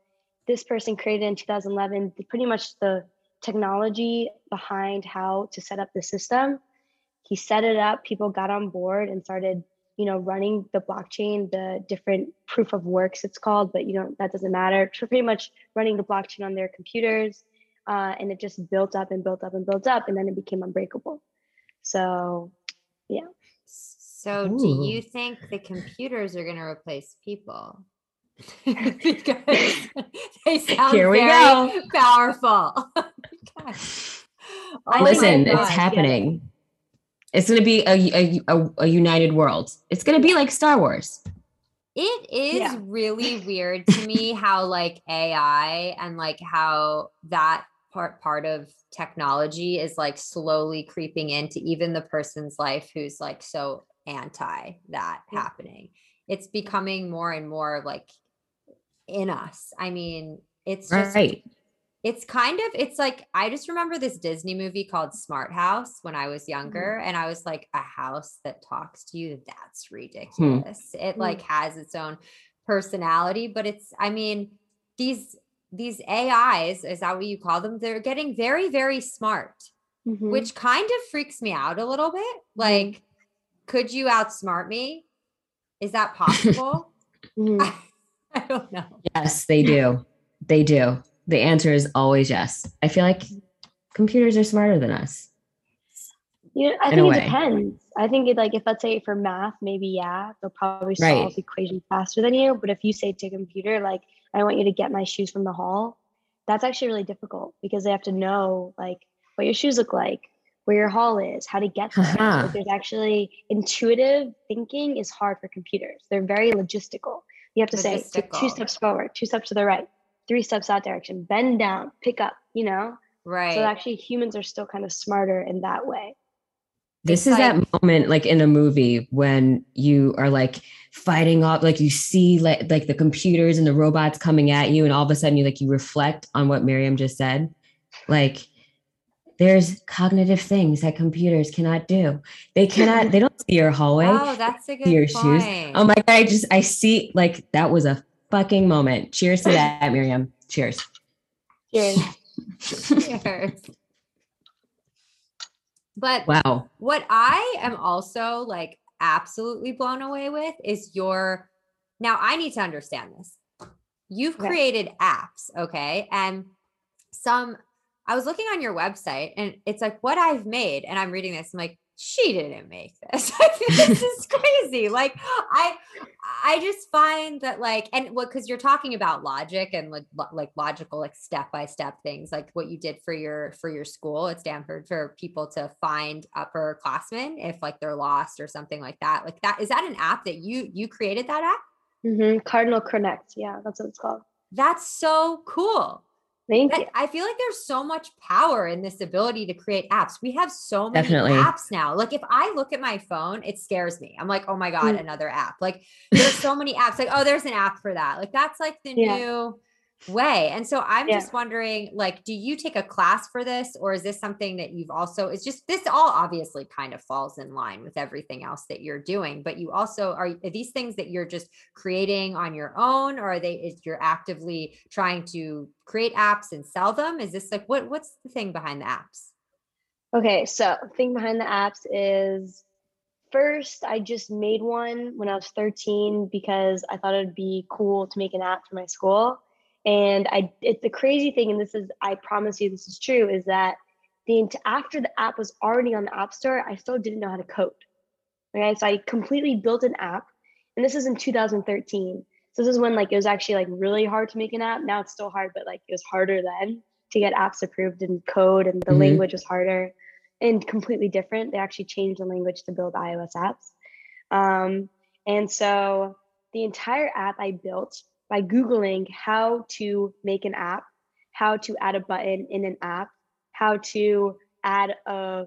[SPEAKER 5] this person created in 2011 pretty much the technology behind how to set up the system. He set it up, people got on board and started, you know, running the blockchain, the different proof of works it's called, but you know, that doesn't matter. So pretty much running the blockchain on their computers. Uh, and it just built up and built up and built up and then it became unbreakable. So yeah.
[SPEAKER 2] So Ooh. do you think the computers are going to replace people? (laughs) because they sound Here we very go. powerful. (laughs)
[SPEAKER 1] oh Listen, it's happening. Yeah. It's going to be a, a, a, united world. It's going to be like Star Wars.
[SPEAKER 2] It is yeah. really (laughs) weird to me how like AI and like how that part part of technology is like slowly creeping into even the person's life who's like so anti that happening it's becoming more and more like in us. I mean, it's just
[SPEAKER 1] right.
[SPEAKER 2] it's kind of it's like I just remember this Disney movie called Smart House when I
[SPEAKER 1] Mm-hmm.
[SPEAKER 2] was younger and I was like a house that talks to you that's
[SPEAKER 1] Hmm.
[SPEAKER 2] ridiculous. It like has its own personality but it's I mean these these AIs is that what you call them they're getting very very smart
[SPEAKER 5] Mhm.
[SPEAKER 2] which kind of freaks me out a little bit. Like could you outsmart me? Is that (laughs) possible?
[SPEAKER 5] Mhm. (laughs) (laughs)
[SPEAKER 2] I don't know.
[SPEAKER 1] Yes, they do. They do. The answer is always yes. I feel like computers are smarter than us.
[SPEAKER 5] You know, I think it
[SPEAKER 1] way.
[SPEAKER 5] depends. I think it like if let's say for math, maybe yeah, they'll probably
[SPEAKER 1] Right.
[SPEAKER 5] solve equations faster than you. But if you say to a computer like, I want you to get my shoes from the hall, that's actually really difficult because they have to know like what your shoes look like, where your hall is, how to get there.
[SPEAKER 1] Uh-huh. (laughs)
[SPEAKER 5] Like, there's actually intuitive thinking is hard for computers. They're very logistical. You have to say two steps forward, two steps to the right, three steps that direction, bend down, pick up, you know?
[SPEAKER 2] Right.
[SPEAKER 5] So actually humans are still kind of smarter in that way.
[SPEAKER 1] This
[SPEAKER 2] It's
[SPEAKER 1] is that moment like in a movie when you are like fighting off like you see like like the computers and the robots coming at you and all of a sudden you like you reflect on what Miriam just said. Like there's cognitive things that computers cannot do. They cannot they don't see your hallway.
[SPEAKER 2] oh, that's a good
[SPEAKER 1] your
[SPEAKER 2] point.
[SPEAKER 1] shoes. Oh my god, I just I see like that was a fucking moment. Cheers to that, (laughs) Miriam. Cheers.
[SPEAKER 5] Cheers. (laughs)
[SPEAKER 2] Cheers. But
[SPEAKER 1] Wow.
[SPEAKER 2] what I am also like absolutely blown away with is your now I need to understand this. You've
[SPEAKER 5] Okay.
[SPEAKER 2] created apps, okay? And some I was looking on your website and it's like what I've made and I'm reading this I'm like she didn't make this. (laughs) this is (laughs) crazy. Like I I just find that like and what cuz you're talking about logic and like lo- like logical like step by step things like what you did for your for your school at Stanford for people to find upperclassmen if like they're lost or something like that. Like that is that an app that you you created that app?
[SPEAKER 5] Mm-hmm. Cardinal Connect. Yeah, that's what it's called.
[SPEAKER 2] That's so cool.
[SPEAKER 5] Thank you.
[SPEAKER 2] I feel like there's so much power in this ability to create apps. We have so many
[SPEAKER 1] Definitely.
[SPEAKER 2] apps now. Like if I look at my phone, it scares me. I'm like, oh my God,
[SPEAKER 5] Mm.
[SPEAKER 2] another app. Like there's so many apps. Like, oh, there's an app for that. Like that's like the
[SPEAKER 5] Yeah.
[SPEAKER 2] new way. And so I'm
[SPEAKER 5] Yeah.
[SPEAKER 2] just wondering, like, do you take a class for this? Or is this something that you've also it's just this all obviously kind of falls in line with everything else that you're doing, but you also are, are these things that you're just creating on your own, or are they is you're actively trying to create apps and sell them? Is this like what what's the thing behind the apps?
[SPEAKER 5] Okay, so thing behind the apps is first I just made one when I was 13 because I thought it'd be cool to make an app for my school. And I it, the crazy thing, and this is I promise you this is true, is that the after the app was already on the app store, I still didn't know how to code. Okay, so I completely built an app, and this is in 2013. So this is when like it was actually like really hard to make an app. Now it's still hard, but like it was harder then to get apps approved in code, and the
[SPEAKER 1] Mhm.
[SPEAKER 5] language was harder and completely different. They actually changed the language to build iOS apps. Um, and so the entire app I built by Googling how to make an app, how to add a button in an app, how to add a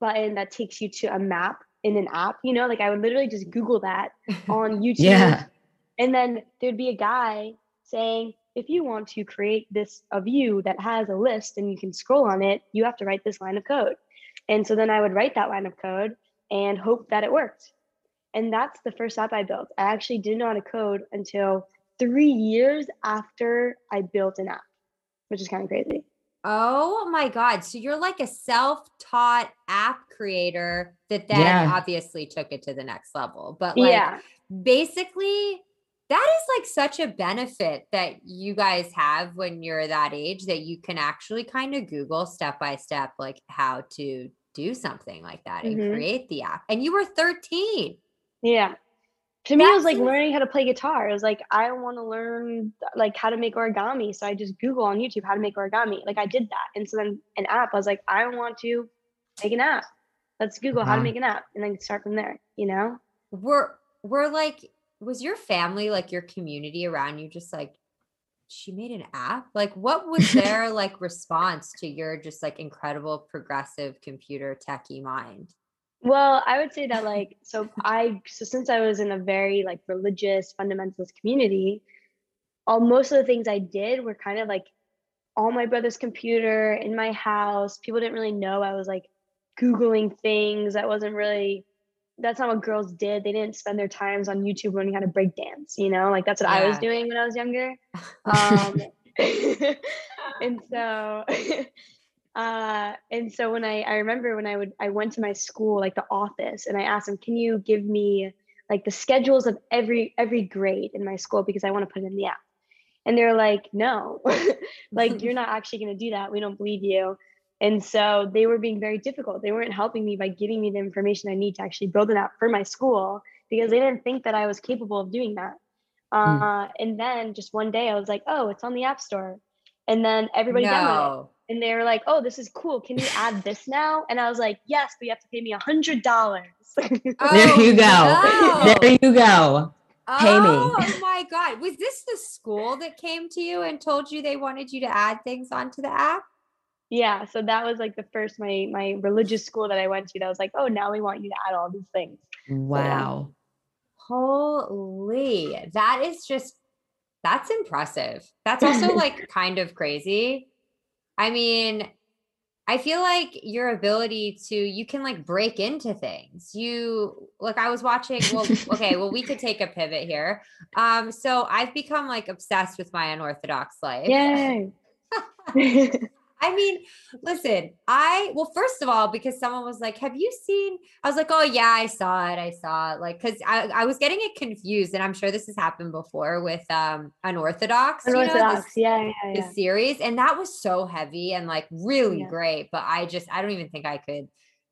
[SPEAKER 5] button that takes you to a map in an app. You know, like I would literally just Google that (laughs) on YouTube.
[SPEAKER 1] Yeah.
[SPEAKER 5] And then there'd be a guy saying, if you want to create this a view that has a list and you can scroll on it, you have to write this line of code. And so then I would write that line of code and hope that it worked. And that's the first app I built. I actually didn't know how to code until three years after I built an app, which is kind of crazy.
[SPEAKER 2] Oh my God. So you're like a self taught app creator that then
[SPEAKER 1] Yeah.
[SPEAKER 2] obviously took it to the next level. But like
[SPEAKER 5] yeah.
[SPEAKER 2] basically, that is like such a benefit that you guys have when you're that age that you can actually kind of Google step by step, like how to do something like that and
[SPEAKER 5] Mhm.
[SPEAKER 2] create the app. And you were 13.
[SPEAKER 5] Yeah. To me, it was like learning how to play guitar. It was like I want to learn like how to make origami, so I just Google on YouTube how to make origami. Like I did that, and so then an app. I was like, I want to make an app. Let's Google how to
[SPEAKER 1] uh-huh.
[SPEAKER 5] make an app, and then start from there. You know?
[SPEAKER 2] Were were like was your family like your community around you just like she made an app? Like what was (laughs) their like response to your just like incredible progressive computer techie mind?
[SPEAKER 5] Well, I would say that like so I so since I was in a very like religious fundamentalist community, all most of the things I did were kind of like on my brother's computer in my house. People didn't really know I was like googling things. That wasn't really that's not what girls did. They didn't spend their times on YouTube learning how to break dance, you know? Like that's what yeah. I was doing when I was younger. (laughs) Um, (laughs) and so (laughs) uh and so when I I remember when I would I went to my school like the office and I asked them, "Can you give me like the schedules of every every grade in my school because I want to put it in the app?" And they're like, "No. (laughs) like you're not actually going to do that. We don't believe you." And so they were being very difficult. They weren't helping me by giving me the information I need to actually build an app for my school because they didn't think that I was capable of doing that. Mm. Uh, and then just one day I was like, oh, it's on the App Store. And then everybody no. downloaded it. And they were like, oh, this is cool. Can you add (laughs) this now? And I was like, yes, but you have to pay me a hundred dollars. (laughs)
[SPEAKER 1] oh, there you go. No. There you go. Pay
[SPEAKER 2] me. Oh, oh my God. Was this the school that came to you and told you they wanted you to add things onto the app?
[SPEAKER 5] Yeah. So that was like the first my my religious school that I went to that was like, oh, now we want you to add all these things.
[SPEAKER 1] Wow.
[SPEAKER 2] Holy, that is just that's impressive. That's (laughs) also like kind of crazy. I mean, I feel like your ability to you can like break into things. You look, I was watching. Well, (laughs) okay, well, we could take a pivot here. Um, so I've become like obsessed with my unorthodox life.
[SPEAKER 5] Yay. (laughs) (laughs)
[SPEAKER 2] I mean, listen, I, well, first of all, because someone was like, Have you seen? I was like, Oh, yeah, I saw it. I saw it. Like, cause I, I was getting it confused. And I'm sure this has happened before with um Unorthodox.
[SPEAKER 5] Unorthodox. You know, this, yeah, yeah,
[SPEAKER 2] yeah. The series. And that was so heavy and like really yeah. great. But I just, I don't even think I could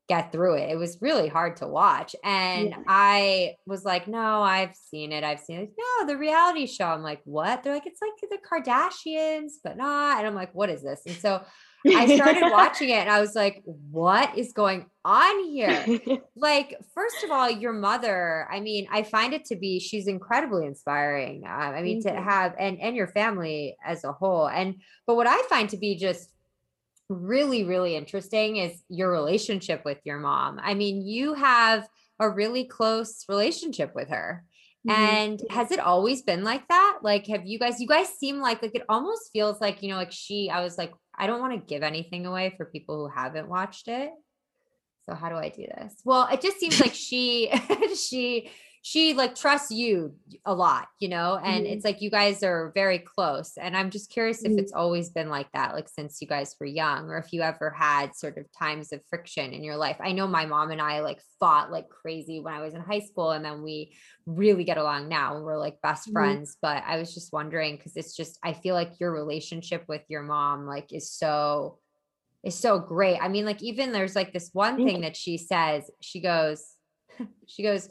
[SPEAKER 2] get through it. It was really hard to watch. And yeah. I was like, no, I've seen it. I've seen it. No, the reality show. I'm like, what? They're like, it's like the Kardashians, but not. And I'm like, what is this? And so I started (laughs) watching it and I was like, what is going on here? (laughs) like, first of all, your mother, I mean, I find it to be, she's incredibly inspiring. Uh, I mean, Thank to have, and, and your family as a whole. And, but what I find to be just really, really interesting is your relationship with your mom. I mean, you have a really close relationship with her. Mm-hmm. And has it always been like that? Like, have you guys, you guys seem like, like it almost feels like, you know, like she, I was like, I don't want to give anything away for people who haven't watched it. So how do I do this? Well, it just seems like she, (laughs) she, she like trusts you a lot, you know, and mm-hmm. it's like you guys are very close. And I'm just curious mm-hmm. if it's always been like that, like since you guys were young, or if you ever had sort of times of friction in your life. I know my mom and I like fought like crazy when I was in high school, and then we really get along now. And we're like best mm-hmm. friends. But I was just wondering because it's just, I feel like your relationship with your mom like is so is so great. I mean, like even there's like this one thing that she says, she goes, (laughs) she goes,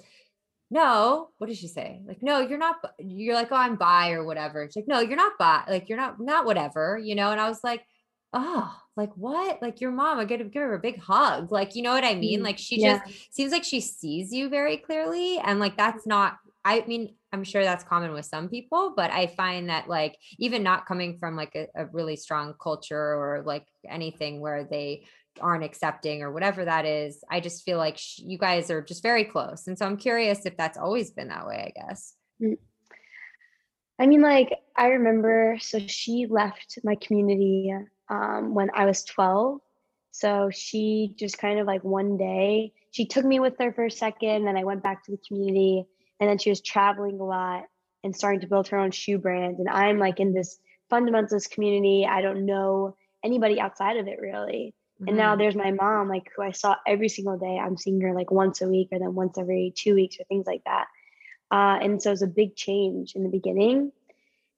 [SPEAKER 2] no, what did she say? Like, no, you're not, you're like, oh, I'm bi or whatever. It's like, no, you're not bi. Like, you're not, not whatever, you know? And I was like, oh, like what? Like your mom, I get to give her a big hug. Like, you know what I mean? Mm, like she yeah. just seems like she sees you very clearly. And like, that's not, I mean, I'm sure that's common with some people, but I find that like, even not coming from like a, a really strong culture or like anything where they aren't accepting or whatever that is. I just feel like sh- you guys are just very close. And so I'm curious if that's always been that way, I guess. Mm.
[SPEAKER 5] I mean, like, I remember, so she left my community um, when I was 12. So she just kind of like one day, she took me with her for a second. Then I went back to the community. And then she was traveling a lot and starting to build her own shoe brand. And I'm like in this fundamentalist community. I don't know anybody outside of it really. Mm-hmm. And now mm-hmm. there's my mom, like who I saw every single day. I'm seeing her like once a week or then once every two weeks or things like that. Uh, and so it was a big change in the beginning.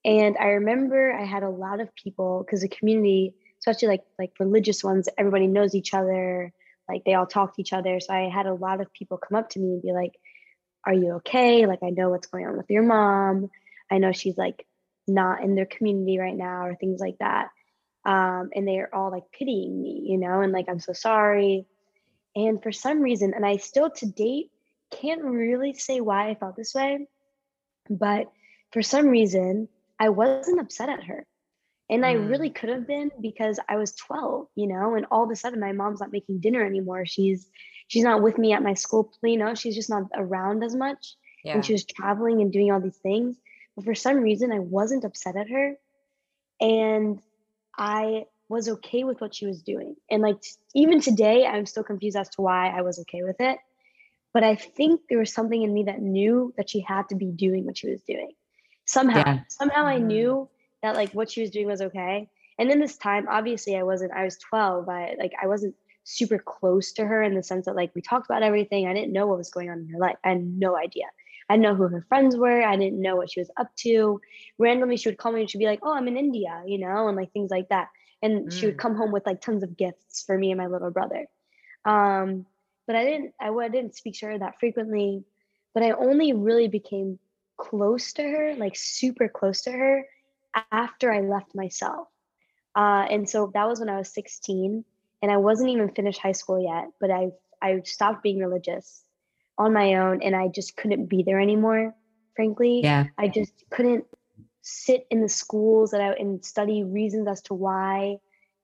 [SPEAKER 5] And I remember I had a lot of people because the community, especially like like religious ones, everybody knows each other, like they all talk to each other. So I had a lot of people come up to me and be like, Are you okay? Like I know what's going on with your mom. I know she's like not in their community right now, or things like that um, and they are all like pitying me, you know, and like I'm so sorry. And for some reason, and I still to date can't really say why I felt this way, but for some reason, I wasn't upset at her. And I
[SPEAKER 2] Mm.
[SPEAKER 5] really could have been because I was 12, you know, and all of a sudden my mom's not making dinner anymore. She's she's not with me at my school, you know, she's just not around as much
[SPEAKER 2] Yeah.
[SPEAKER 5] and she was traveling and doing all these things. But for some reason I wasn't upset at her. And I was okay with what she was doing. And like even today, I'm still confused as to why I was okay with it. But I think there was something in me that knew that she had to be doing what she was doing. Somehow,
[SPEAKER 1] Yeah.
[SPEAKER 5] somehow I
[SPEAKER 2] Mhm.
[SPEAKER 5] knew that like what she was doing was okay. And in this time, obviously I wasn't, I was 12, I like I wasn't super close to her in the sense that like we talked about everything. I didn't know what was going on in her life. I had no idea. I didn't know who her friends were. I didn't know what she was up to. Randomly, she would call me and she'd be like, "Oh, I'm in India," you know, and like things like that. And she would
[SPEAKER 2] Mm.
[SPEAKER 5] come home with like tons of gifts for me and my little brother. Um, but I didn't, I, I didn't speak to her that frequently. But I only really became close to her, like super close to her, after I left myself. Uh, and so that was when I was 16, and I wasn't even finished high school yet. But I, I stopped being religious on my own, and I just couldn't be there anymore. Frankly,
[SPEAKER 1] Yeah.
[SPEAKER 5] I just couldn't sit in the schools that I and study reasons as to why,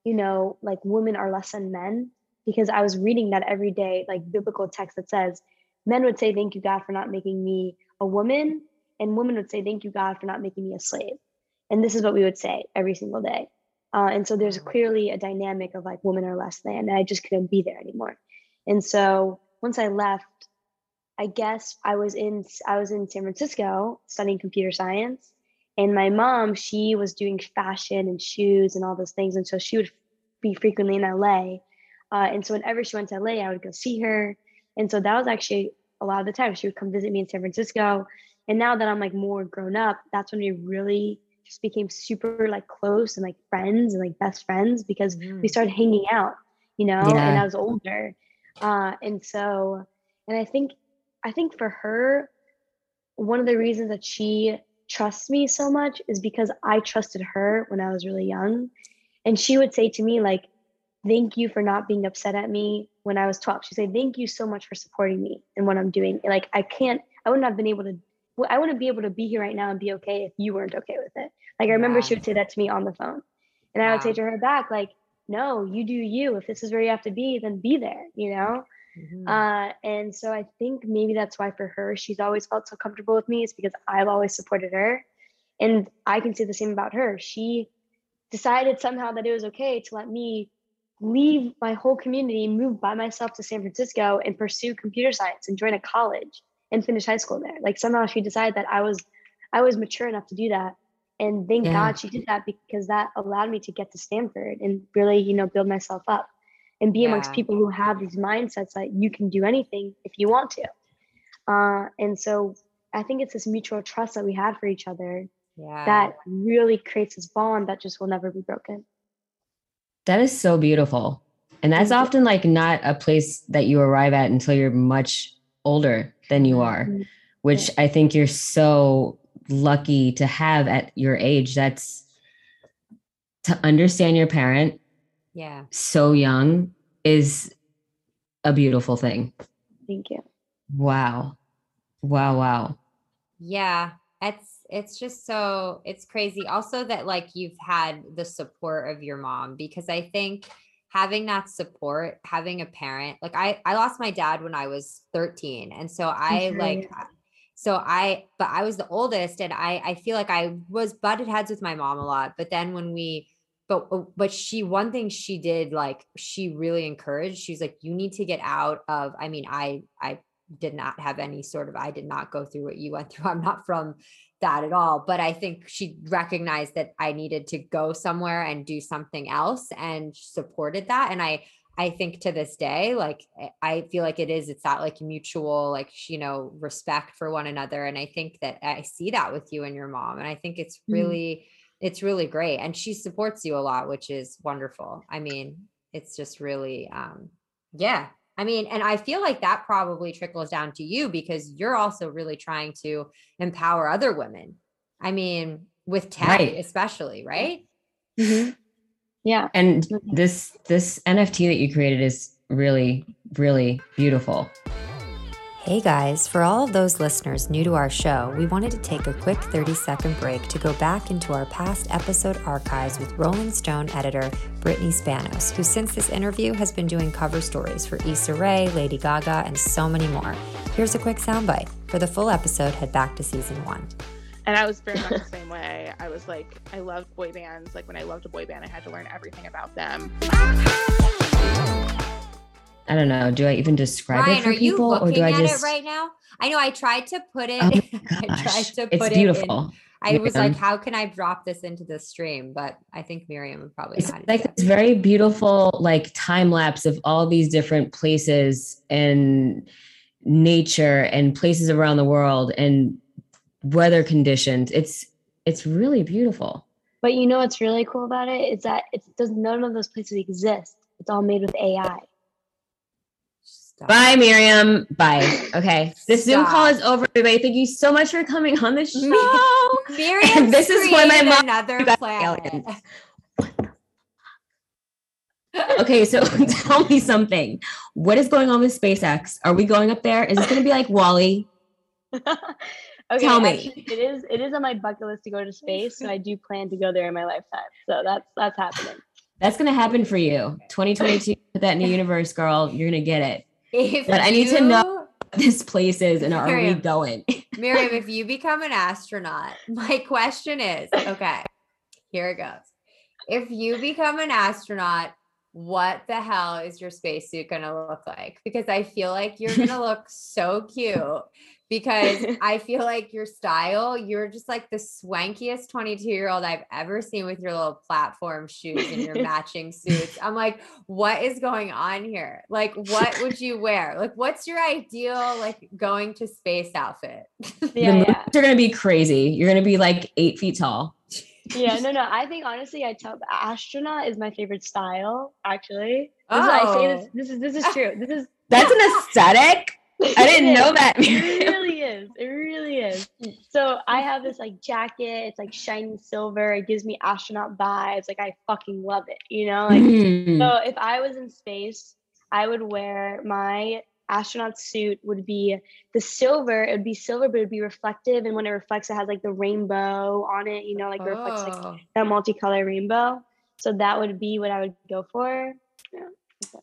[SPEAKER 5] you know, like women are less than men. Because I was reading that every day, like biblical text that says, men would say, Thank you, God, for not making me a woman. And women would say, Thank you, God, for not making me a slave. And this is what we would say every single day. Uh, and so there's clearly a dynamic of like women are less than, and I just couldn't be there anymore. And so once I left, I guess I was in I was in San Francisco studying computer science, and my mom she was doing fashion and shoes and all those things, and so she would be frequently in LA. Uh, and so whenever she went to LA, I would go see her, and so that was actually a lot of the time she would come visit me in San Francisco. And now that I'm like more grown up, that's when we really just became super like close and like friends and like best friends because we
[SPEAKER 2] Mhm.
[SPEAKER 5] started hanging out, you know, and I was older. Uh, and so, and I think, I think for her, one of the reasons that she trusts me so much is because I trusted her when I was really young. And she would say to me, like, thank you for not being upset at me when I was 12. She'd say, thank you so much for supporting me and what I'm doing. Like, I can't, I wouldn't have been able to, I wouldn't be able to be here right now and be okay if you weren't okay with it. Like, I remember she would say that to me on the phone. And I would say to her back, like, no, you do you. If this is where you have to be, then be there, you know?
[SPEAKER 2] Mhm.
[SPEAKER 5] Uh, and so I think maybe that's why for her, she's always felt so comfortable with me, is because I've always supported her. And I can say the same about her. She decided somehow that it was okay to let me leave my whole community, move by myself to San Francisco and pursue computer science and join a college and finish high school there. Like somehow she decided that I was I was mature enough to do that. And thank
[SPEAKER 1] Yeah.
[SPEAKER 5] God she did that because that allowed me to get to Stanford and really, you know, build myself up and be amongst people who have these mindsets that you can do anything if you want to. Uh, and so I think it's this mutual trust that we have for each other
[SPEAKER 2] yeah.
[SPEAKER 5] that really creates this bond that just will never be broken.
[SPEAKER 1] That is so beautiful. And that's
[SPEAKER 5] Thank you.
[SPEAKER 1] often like not a place that you arrive at until you're much older than you are,
[SPEAKER 5] Mhm.
[SPEAKER 1] which I think you're so lucky to have at your age. That's to understand your parent
[SPEAKER 2] yeah.
[SPEAKER 1] so young is a beautiful thing.
[SPEAKER 5] Thank you.
[SPEAKER 1] Wow. Wow. Wow.
[SPEAKER 2] Yeah, it's it's just so it's crazy. Also that like you've had the support of your mom because I think having that support, having a parent, like I I lost my dad when I was 13 and so I
[SPEAKER 5] sorry.
[SPEAKER 2] like so I but I was the oldest and I I feel like I was butted heads with my mom a lot, but then when we but but she one thing she did like she really encouraged she's like you need to get out of i mean i i did not have any sort of i did not go through what you went (laughs) through i'm not from that at all but i think she recognized that i needed to go somewhere and do something else and supported that and i i think to this day like i feel like it is it's that like mutual like you know respect for one another and i think that i see that with you and your mom and i think it's
[SPEAKER 5] Mhm.
[SPEAKER 2] really it's really great and she supports you a lot which is wonderful i mean it's just really um yeah i mean and i feel like that probably trickles down to you because you're also really trying to empower other women i mean with tech
[SPEAKER 1] Right.
[SPEAKER 2] especially right
[SPEAKER 5] Mhm. Yeah.
[SPEAKER 1] And
[SPEAKER 5] Mhm.
[SPEAKER 1] this this NFT that you created is really, really beautiful.
[SPEAKER 2] Hey guys, for all of those listeners new to our show, we wanted to take a quick 30 second break to go back into our past episode archives with Rolling Stone editor Brittany Spanos, who since this interview has been doing cover stories for Issa Rae, Lady Gaga, and so many more. Here's a quick soundbite. For the full episode, head back to season one.
[SPEAKER 6] And I was very much the same way. I was like, I loved boy bands. Like when I loved a boy band, I had to learn everything about them.
[SPEAKER 1] I don't know. Do I even describe
[SPEAKER 2] Ryan,
[SPEAKER 1] it for
[SPEAKER 2] are you
[SPEAKER 1] people,
[SPEAKER 2] looking
[SPEAKER 1] or do I
[SPEAKER 2] at
[SPEAKER 1] just?
[SPEAKER 2] it right now? I know I tried to put it.
[SPEAKER 1] Oh my (laughs)
[SPEAKER 2] I tried
[SPEAKER 1] gosh,
[SPEAKER 2] to
[SPEAKER 1] it's
[SPEAKER 2] put it.
[SPEAKER 1] beautiful.
[SPEAKER 2] In, I was like, how can I drop this into the stream? But I think Miriam would probably
[SPEAKER 1] It's
[SPEAKER 2] know how to
[SPEAKER 1] like
[SPEAKER 2] do
[SPEAKER 1] this very beautiful, like time lapse of all these different places and nature and places around the world and weather conditions. It's it's really beautiful.
[SPEAKER 5] But you know what's really cool about it is that it does none of those places exist. It's all made with AI.
[SPEAKER 2] Stop.
[SPEAKER 1] Bye, Miriam. Bye. (laughs) Okay. This Zoom call is over, everybody. Thank you so much for coming on the show.
[SPEAKER 2] Miriam, (laughs)
[SPEAKER 1] This is why my mom
[SPEAKER 2] another planet.
[SPEAKER 1] Okay, so (laughs) tell me something. What is going on with SpaceX? Are we going up there? Is it going to be like WALL-E?
[SPEAKER 5] okay,
[SPEAKER 1] Tell me.
[SPEAKER 5] actually, it is it is on my bucket list to go to space, so I do plan to go there in my lifetime. So that's that's happening.
[SPEAKER 1] That's going to happen for you. 2022, put that in the universe, girl. You're going to get it.
[SPEAKER 2] If
[SPEAKER 1] But I need to
[SPEAKER 2] you- (laughs)
[SPEAKER 1] know- This place is, and are we going? (laughs)
[SPEAKER 2] Miriam, if you become an astronaut, (laughs) my question is okay, here it goes. If you become an astronaut, what the hell is your spacesuit going to look like? Because I feel like you're going to look so cute. Because (laughs) I feel like your style, you're just like the swankiest 22 year old I've ever seen with your little platform shoes and your (laughs) matching suits. I'm like, what is going on here? Like, what would (laughs) you wear? Like, what's your ideal, like, going to space outfit?
[SPEAKER 1] the
[SPEAKER 5] Yeah,
[SPEAKER 1] moves
[SPEAKER 5] yeah,
[SPEAKER 1] are going to be crazy. You're going to be like eight feet tall.
[SPEAKER 5] yeah. No, no. I think honestly, I tell astronaut is my favorite style. Actually, this is, I say this.
[SPEAKER 2] Oh.
[SPEAKER 5] This is this is true. This is.
[SPEAKER 1] That's an aesthetic. I didn't know that.
[SPEAKER 5] It (laughs) really is. It really is. So I have this like jacket. It's like shiny silver. It gives me astronaut vibes. Like I fucking love it. You know, like
[SPEAKER 1] Mm.
[SPEAKER 5] so if I was in space, I would wear my astronaut suit would be the silver. It would be silver, but it would be reflective. And when it reflects, it has like the rainbow on it, you know, like it reflects like
[SPEAKER 2] Oh.
[SPEAKER 5] that multicolor rainbow. So that would be what I would go for.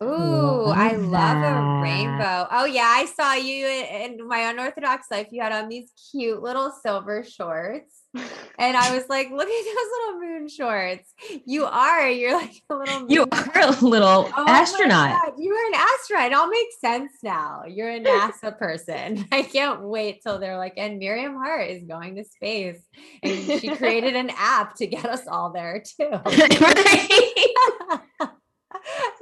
[SPEAKER 2] Ooh, I
[SPEAKER 1] Love
[SPEAKER 2] love a rainbow. Oh yeah, I saw you in, in my unorthodox life. You had on these cute little silver shorts. And I was like, look at those little moon shorts. You are, you're like a little
[SPEAKER 1] You are a little (laughs)
[SPEAKER 2] Oh
[SPEAKER 1] astronaut.
[SPEAKER 2] You are an astronaut. It all makes sense now. You're a NASA person. (laughs) I can't wait till they're like, and Miriam Haart is going to space. And she created an app to get us all there too. (laughs)
[SPEAKER 1] Right?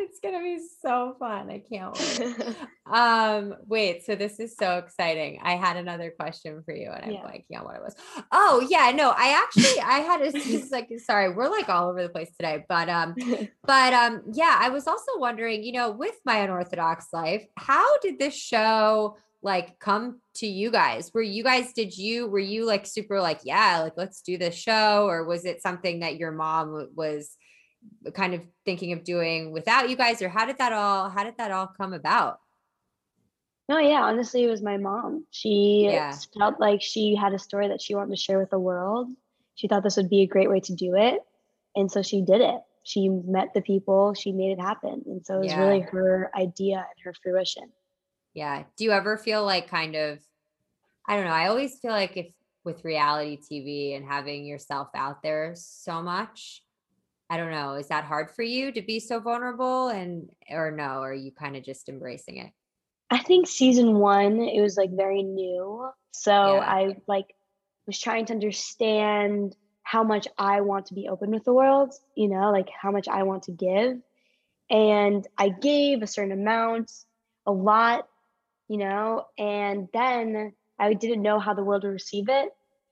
[SPEAKER 2] It's gonna be so fun. I can't wait. (laughs) Um, wait, so this is so exciting. I had another question for you, and I'm
[SPEAKER 5] Yeah.
[SPEAKER 2] blanking on what it was. Oh, yeah, no, I actually I had a like sorry, we're like all over the place today, but um, (laughs) but um, yeah, I was also wondering, you know, with my unorthodox life, how did this show like come to you guys? Were you guys did you were you like super like, yeah, like let's do this show, or was it something that your mom was kind of thinking of doing without you guys or how did that all how did that all come about
[SPEAKER 5] No, yeah, honestly, it was my mom. She
[SPEAKER 2] Yeah.
[SPEAKER 5] felt like she had a story that she wanted to share with the world. She thought this would be a great way to do it. And so she did it. She met the people, she made it happen. And so it was really her idea and her fruition.
[SPEAKER 2] yeah do you ever feel like kind of i don't know i always feel like if with reality tv and having yourself out there so much i don't know is that hard for you to be so vulnerable and or no or are you kind of just embracing it
[SPEAKER 5] I think season one, it was like very new. So
[SPEAKER 2] Yeah.
[SPEAKER 5] I like was trying to understand how much I want to be open with the world, you know, like how much I want to give. And I gave a certain amount, a lot, you know, and then I didn't know how the world would receive it.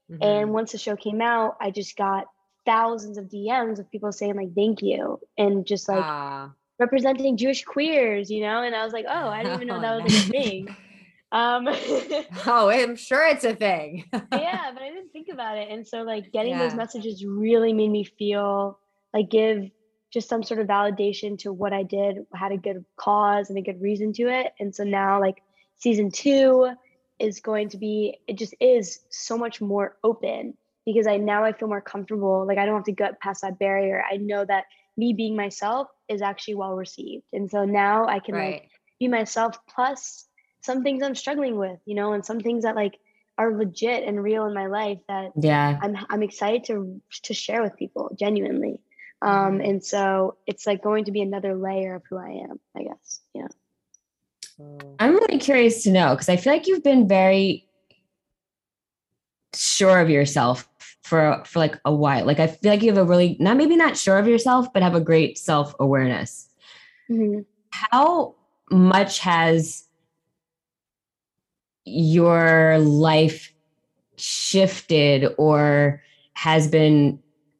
[SPEAKER 2] Mhm.
[SPEAKER 5] And once the show came out, I just got thousands of DMs of people saying like thank you and just like
[SPEAKER 2] Ah,
[SPEAKER 5] representing Jewish queers, you know? And I was like, oh, I didn't even know (laughs)
[SPEAKER 2] Oh,
[SPEAKER 5] that was a thing. Um, (laughs)
[SPEAKER 2] oh i'm sure it's a thing (laughs)
[SPEAKER 5] yeah, but I didn't think about it. And so, like, getting those messages really made me feel like give just some sort of validation to what I did, had a good cause and a good reason to it. And so now, like, season two is going to be it just is so much more open because I now I feel more comfortable. Like I don't have to get past that barrier. I know that me being myself is actually well received. And so now I can
[SPEAKER 2] Right.
[SPEAKER 5] like be myself plus some things I'm struggling with, you know, and some things that like are legit and real in my life that
[SPEAKER 1] Yeah.
[SPEAKER 5] I'm I'm excited to to share with people genuinely. Um, and so it's like going to be another layer of who I am, I guess. Yeah.
[SPEAKER 1] I'm really curious to know because I feel like you've been very sure of yourself for for like a while. Like I feel like you have a really not maybe not sure of yourself, but have a great self awareness.
[SPEAKER 5] Mhm.
[SPEAKER 1] How much has your life shifted or has been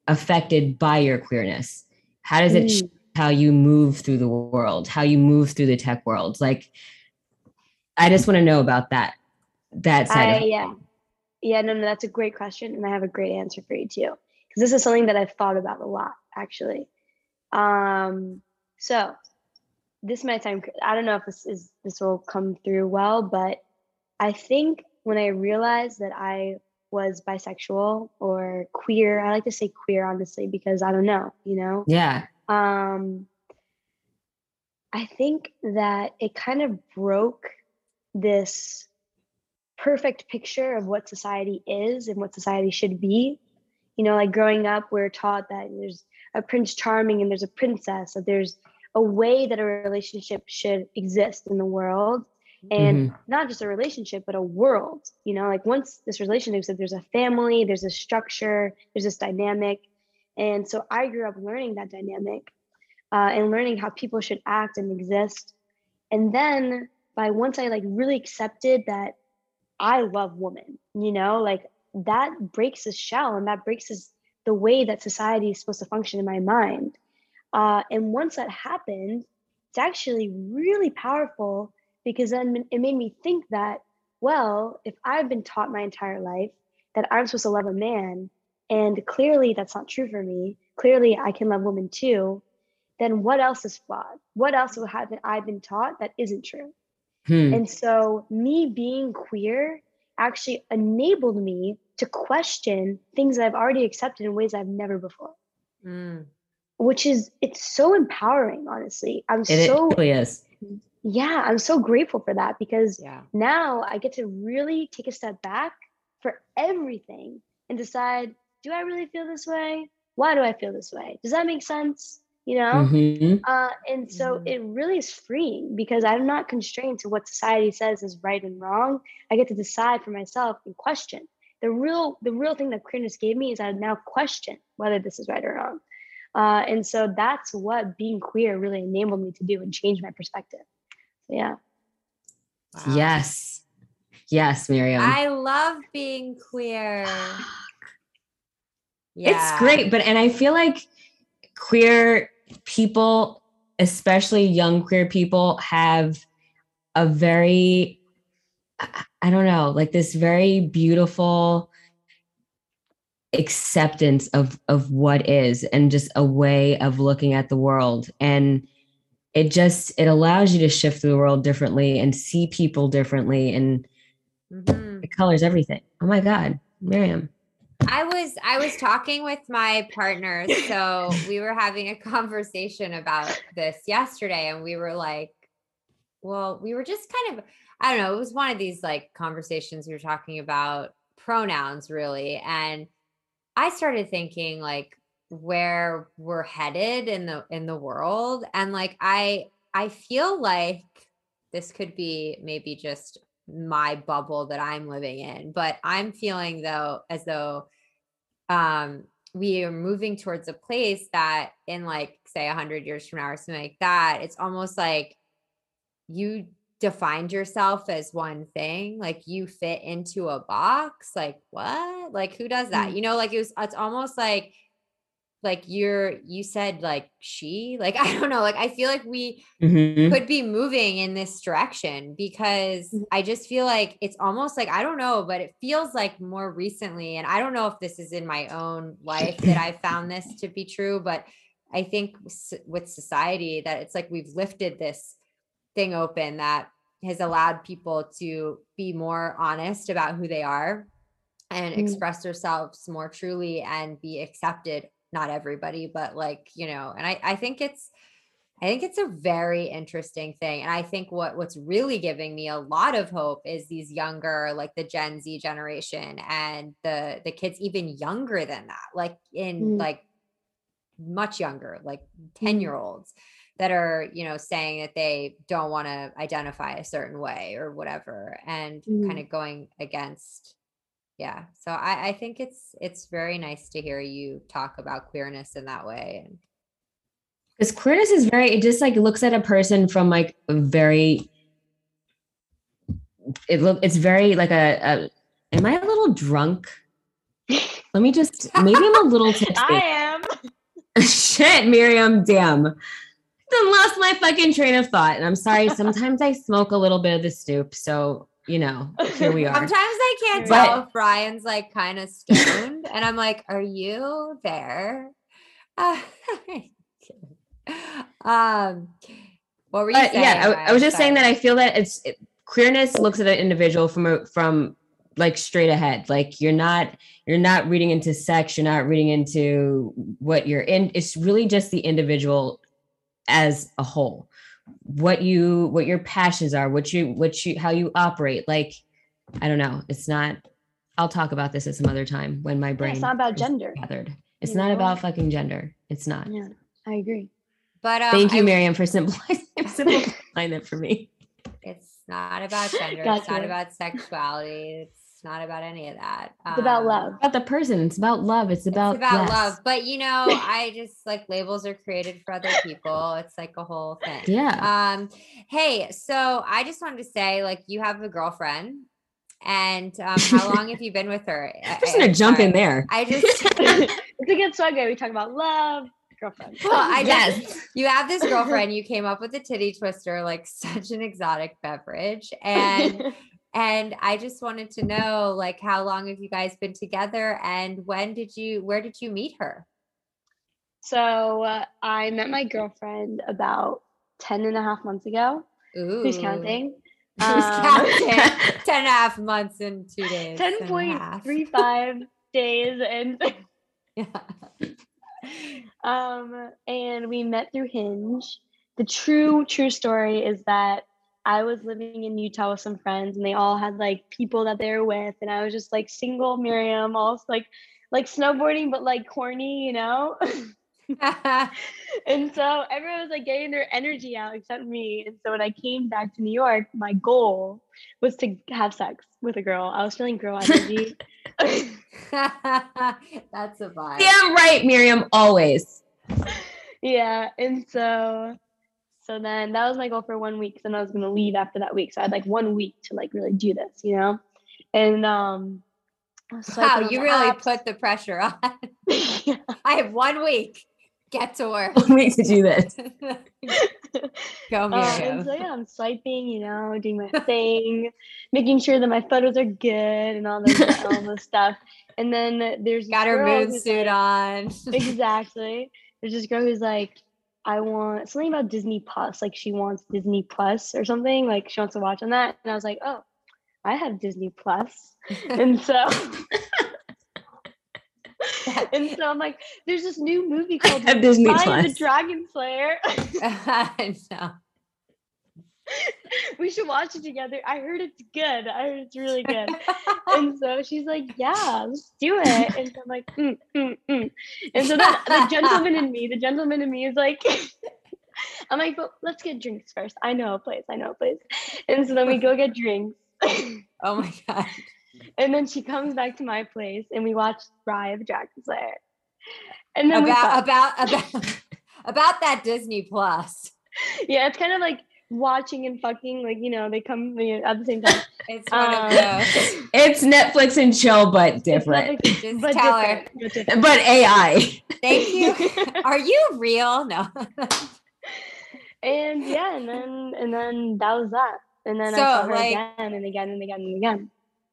[SPEAKER 1] affected by your queerness? How does it
[SPEAKER 5] Mm.
[SPEAKER 1] how you move through the world, how you move through the tech world? Like, I just want to know about that. That side
[SPEAKER 5] I
[SPEAKER 1] of it.
[SPEAKER 5] yeah. Yeah, no, no, that's a great question. And I have a great answer for you too. Because this is something that I've thought about a lot, actually. Um, so this might sound I don't know if this is this will come through well, but I think when I realized that I was bisexual or queer, I like to say queer honestly, because I don't know, you know.
[SPEAKER 1] Yeah.
[SPEAKER 5] um i think that it kind of broke this perfect picture of what society is and what society should be. You know like growing up we're taught that there's a prince charming and there's a princess that there's a way that a relationship should exist in the world. And not just a relationship but a world you know like once this relationship exists there's a family there's a structure there's this dynamic. And so I grew up learning that dynamic uh, and learning how people should act and exist. And then by once I like really accepted that I love women, you know, like that breaks the shell and that breaks this, the way that society is supposed to function in my mind. Uh, and once that happened, it's actually really powerful because then it made me think that, well, if I've been taught my entire life that I'm supposed to love a man, and clearly that's not true for me, clearly I can love women too, then what else is flawed? What else have I been taught that isn't true?
[SPEAKER 1] Hmm.
[SPEAKER 5] And so, me being queer actually enabled me to question things that I've already accepted in ways I've never before,
[SPEAKER 2] Mm.
[SPEAKER 5] which is, it's so empowering, honestly. I'm
[SPEAKER 1] It, it
[SPEAKER 5] so,
[SPEAKER 1] really is.
[SPEAKER 5] yeah, I'm so grateful for that because
[SPEAKER 2] Yeah.
[SPEAKER 5] now I get to really take a step back for everything and decide do I really feel this way? Why do I feel this way? Does that make sense? You know?
[SPEAKER 1] Mhm.
[SPEAKER 5] Uh, and so
[SPEAKER 2] Mhm.
[SPEAKER 5] it really is freeing because I'm not constrained to what society says is right and wrong. I get to decide for myself and question. The real, the real thing that queerness gave me is I now question whether this is right or wrong. Uh, and so that's what being queer really enabled me to do and change my perspective. So yeah.
[SPEAKER 2] Wow.
[SPEAKER 1] Yes. Yes, Miriam.
[SPEAKER 2] I love being queer. Yeah. (sighs)
[SPEAKER 1] It's great, but and I feel like queer people, especially young queer people, have a very I- don't know, like this very beautiful acceptance of of what is and just a way of looking at the world. And it just it allows you to shift through the world differently and see people differently and
[SPEAKER 2] Mhm.
[SPEAKER 1] it colors everything. Oh my god miriam
[SPEAKER 2] I was I was talking with my partner, (laughs) so we were having a conversation about this yesterday, and we were like, well, we were just kind of I don't know, it was one of these like conversations we were talking about pronouns really, and I started thinking like where we're headed in the in the world, and like I I feel like this could be maybe just my bubble that I'm living in. But I'm feeling though as though um we are moving towards a place that in like say a hundred years from now or something like that, it's almost like you defined yourself as one thing, like you fit into a box. Like what? Like who does that?
[SPEAKER 5] Mm.
[SPEAKER 2] You know, like it was it's almost like like you're you said like she like (laughs) i don't know like i feel like we
[SPEAKER 1] Mhm.
[SPEAKER 2] could be moving in this direction because
[SPEAKER 5] Mhm.
[SPEAKER 2] I just feel like it's almost like I don't know, but it feels like more recently, and I don't know if this is in my own life that I found this to be true, but I think with society that it's like we've lifted this thing open that has allowed people to be more honest about who they are and
[SPEAKER 5] Mm.
[SPEAKER 2] express themselves more truly and be accepted not everybody but like you know and i i think it's i think it's a very interesting thing and i think what what's really giving me a lot of hope is these younger like the gen z generation and the the kids even younger than that like in
[SPEAKER 5] Mm.
[SPEAKER 2] like much younger like 10 year olds that are you know saying that they don't want to identify a certain way or whatever and
[SPEAKER 5] Mm.
[SPEAKER 2] kind of going against yeah so I, I think it's it's very nice to hear you talk about queerness in that way and
[SPEAKER 1] Because queerness is very, it just like looks at a person from like a very, it look, it's very like a, a am I a little drunk? Let me just, maybe I'm a little (laughs) tipsy.
[SPEAKER 5] I am. (laughs)
[SPEAKER 1] Shit, Miriam, damn. Then lost my fucking train of thought. And I'm sorry, sometimes I smoke a little bit of the stoop. So, you know, (laughs) here we are.
[SPEAKER 2] sometimes i can't
[SPEAKER 1] But-
[SPEAKER 2] tell if brian's like kind of stoned and i'm like are you there Uh, (laughs) um what were you
[SPEAKER 1] But
[SPEAKER 2] saying
[SPEAKER 1] yeah, I, I was just saying that I feel that it's it, queerness looks at an individual from a, from like straight ahead. Like you're not you're not reading into sex. You're not reading into what you're in. It's really just the individual as a whole. What you what your passions are. What you what you how you operate. Like I don't know. It's not. I'll talk about this at some other time when my
[SPEAKER 5] Yeah,
[SPEAKER 1] brain.
[SPEAKER 5] it's not about gender.
[SPEAKER 1] Gathered. It's
[SPEAKER 5] you
[SPEAKER 1] not
[SPEAKER 5] know?
[SPEAKER 1] about fucking gender. It's not.
[SPEAKER 5] Yeah, I agree.
[SPEAKER 2] but um,
[SPEAKER 1] Thank you,
[SPEAKER 2] I-
[SPEAKER 1] Miriam, for simplifying, (laughs) simplifying that for me.
[SPEAKER 2] It's not about gender. (laughs) It's not
[SPEAKER 5] Gotcha.
[SPEAKER 2] about sexuality. It's not about any of that.
[SPEAKER 5] It's about
[SPEAKER 2] Um,
[SPEAKER 5] love.
[SPEAKER 1] about the person. It's about love. It's about,
[SPEAKER 2] it's about
[SPEAKER 1] yes.
[SPEAKER 2] love. But you know, (laughs) I just like labels are created for other people. It's like a whole thing.
[SPEAKER 1] Yeah.
[SPEAKER 2] Um, hey, so I just wanted to say, like, you have a girlfriend, and um, how long have you been with her? (laughs) I-
[SPEAKER 1] I'm just gonna
[SPEAKER 2] I'm
[SPEAKER 1] jump in there.
[SPEAKER 2] I just (laughs)
[SPEAKER 5] it's a good segue. We talk about love, girlfriend.
[SPEAKER 2] well, I
[SPEAKER 1] Yes.
[SPEAKER 2] just you have this girlfriend. You came up with a titty twister, like such an exotic beverage, and and I just wanted to know, like, how long have you guys been together, and when did you, where did you meet her?
[SPEAKER 5] so uh, I met my girlfriend about 10 and a half months ago.
[SPEAKER 2] Ooh,
[SPEAKER 5] Who's counting? (laughs)
[SPEAKER 2] Who's
[SPEAKER 5] Um,
[SPEAKER 2] counting? (laughs) 10 and a half months and two days. and a half.
[SPEAKER 5] 10.35 (laughs) days and
[SPEAKER 2] Yeah.
[SPEAKER 5] um and we met through hinge the true true story is that i was living in utah with some friends and they all had like people that they were with and i was just like single miriam also like like snowboarding but like corny you know (laughs) and so everyone was like getting their energy out except me and so when i came back to new york my goal was to have sex with a girl i was feeling girl energy (laughs)
[SPEAKER 2] That's a vibe.
[SPEAKER 1] Damn right, Miriam. Always. (laughs)
[SPEAKER 5] yeah and so so then that was my goal for one week then i was going to leave after that week so i had like one week to like really do this you know and um I was
[SPEAKER 2] Wow, you really
[SPEAKER 5] apps.
[SPEAKER 2] put the pressure on.
[SPEAKER 5] Yeah. (laughs) (laughs)
[SPEAKER 2] I have one week. Get to work.
[SPEAKER 1] Wait to do this. (laughs)
[SPEAKER 2] Go,
[SPEAKER 5] Uh, and so yeah, I'm swiping, you know, doing my thing, making sure that my photos are good and all this, all this stuff. And then there's this
[SPEAKER 2] Got her
[SPEAKER 5] girl
[SPEAKER 2] moon suit
[SPEAKER 5] like-
[SPEAKER 2] on.
[SPEAKER 5] exactly. There's this girl who's like, I want something about Disney Plus. Like she wants Disney Plus or something. Like she wants to watch on that. And I was like, oh, I have Disney Plus. (laughs) and so (laughs) and so I'm like, there's this new movie called
[SPEAKER 1] Disney
[SPEAKER 5] Raya the Dragon Slayer. (laughs)
[SPEAKER 2] no. (laughs)
[SPEAKER 5] we should watch it together. I heard it's good. I heard it's really good. (laughs) and so she's like, yeah, let's do it. And so I'm like, mm, mm, mm. And so then the gentleman in me, the gentleman in me is like, (laughs) I'm like, but let's get drinks first. I know a place. I know a place. And so then we go get drinks.
[SPEAKER 2] Oh my god.
[SPEAKER 5] and then she comes back to my place and we watch Raya of Dragon Slayer. And then
[SPEAKER 2] About about about about that Disney Plus.
[SPEAKER 5] yeah, it's kind of like watching and fucking, like, you know, they come at the same time. (laughs)
[SPEAKER 2] It's one
[SPEAKER 5] Um,
[SPEAKER 2] of those.
[SPEAKER 1] It's Netflix and chill, but
[SPEAKER 5] It's
[SPEAKER 1] different.
[SPEAKER 5] Netflix, but different, but different.
[SPEAKER 1] But AI.
[SPEAKER 2] Thank you. (laughs) Are you real? No.
[SPEAKER 5] and yeah, and then and then that was that. And then
[SPEAKER 2] So,
[SPEAKER 5] I saw her
[SPEAKER 2] like-
[SPEAKER 5] again and again and again and again.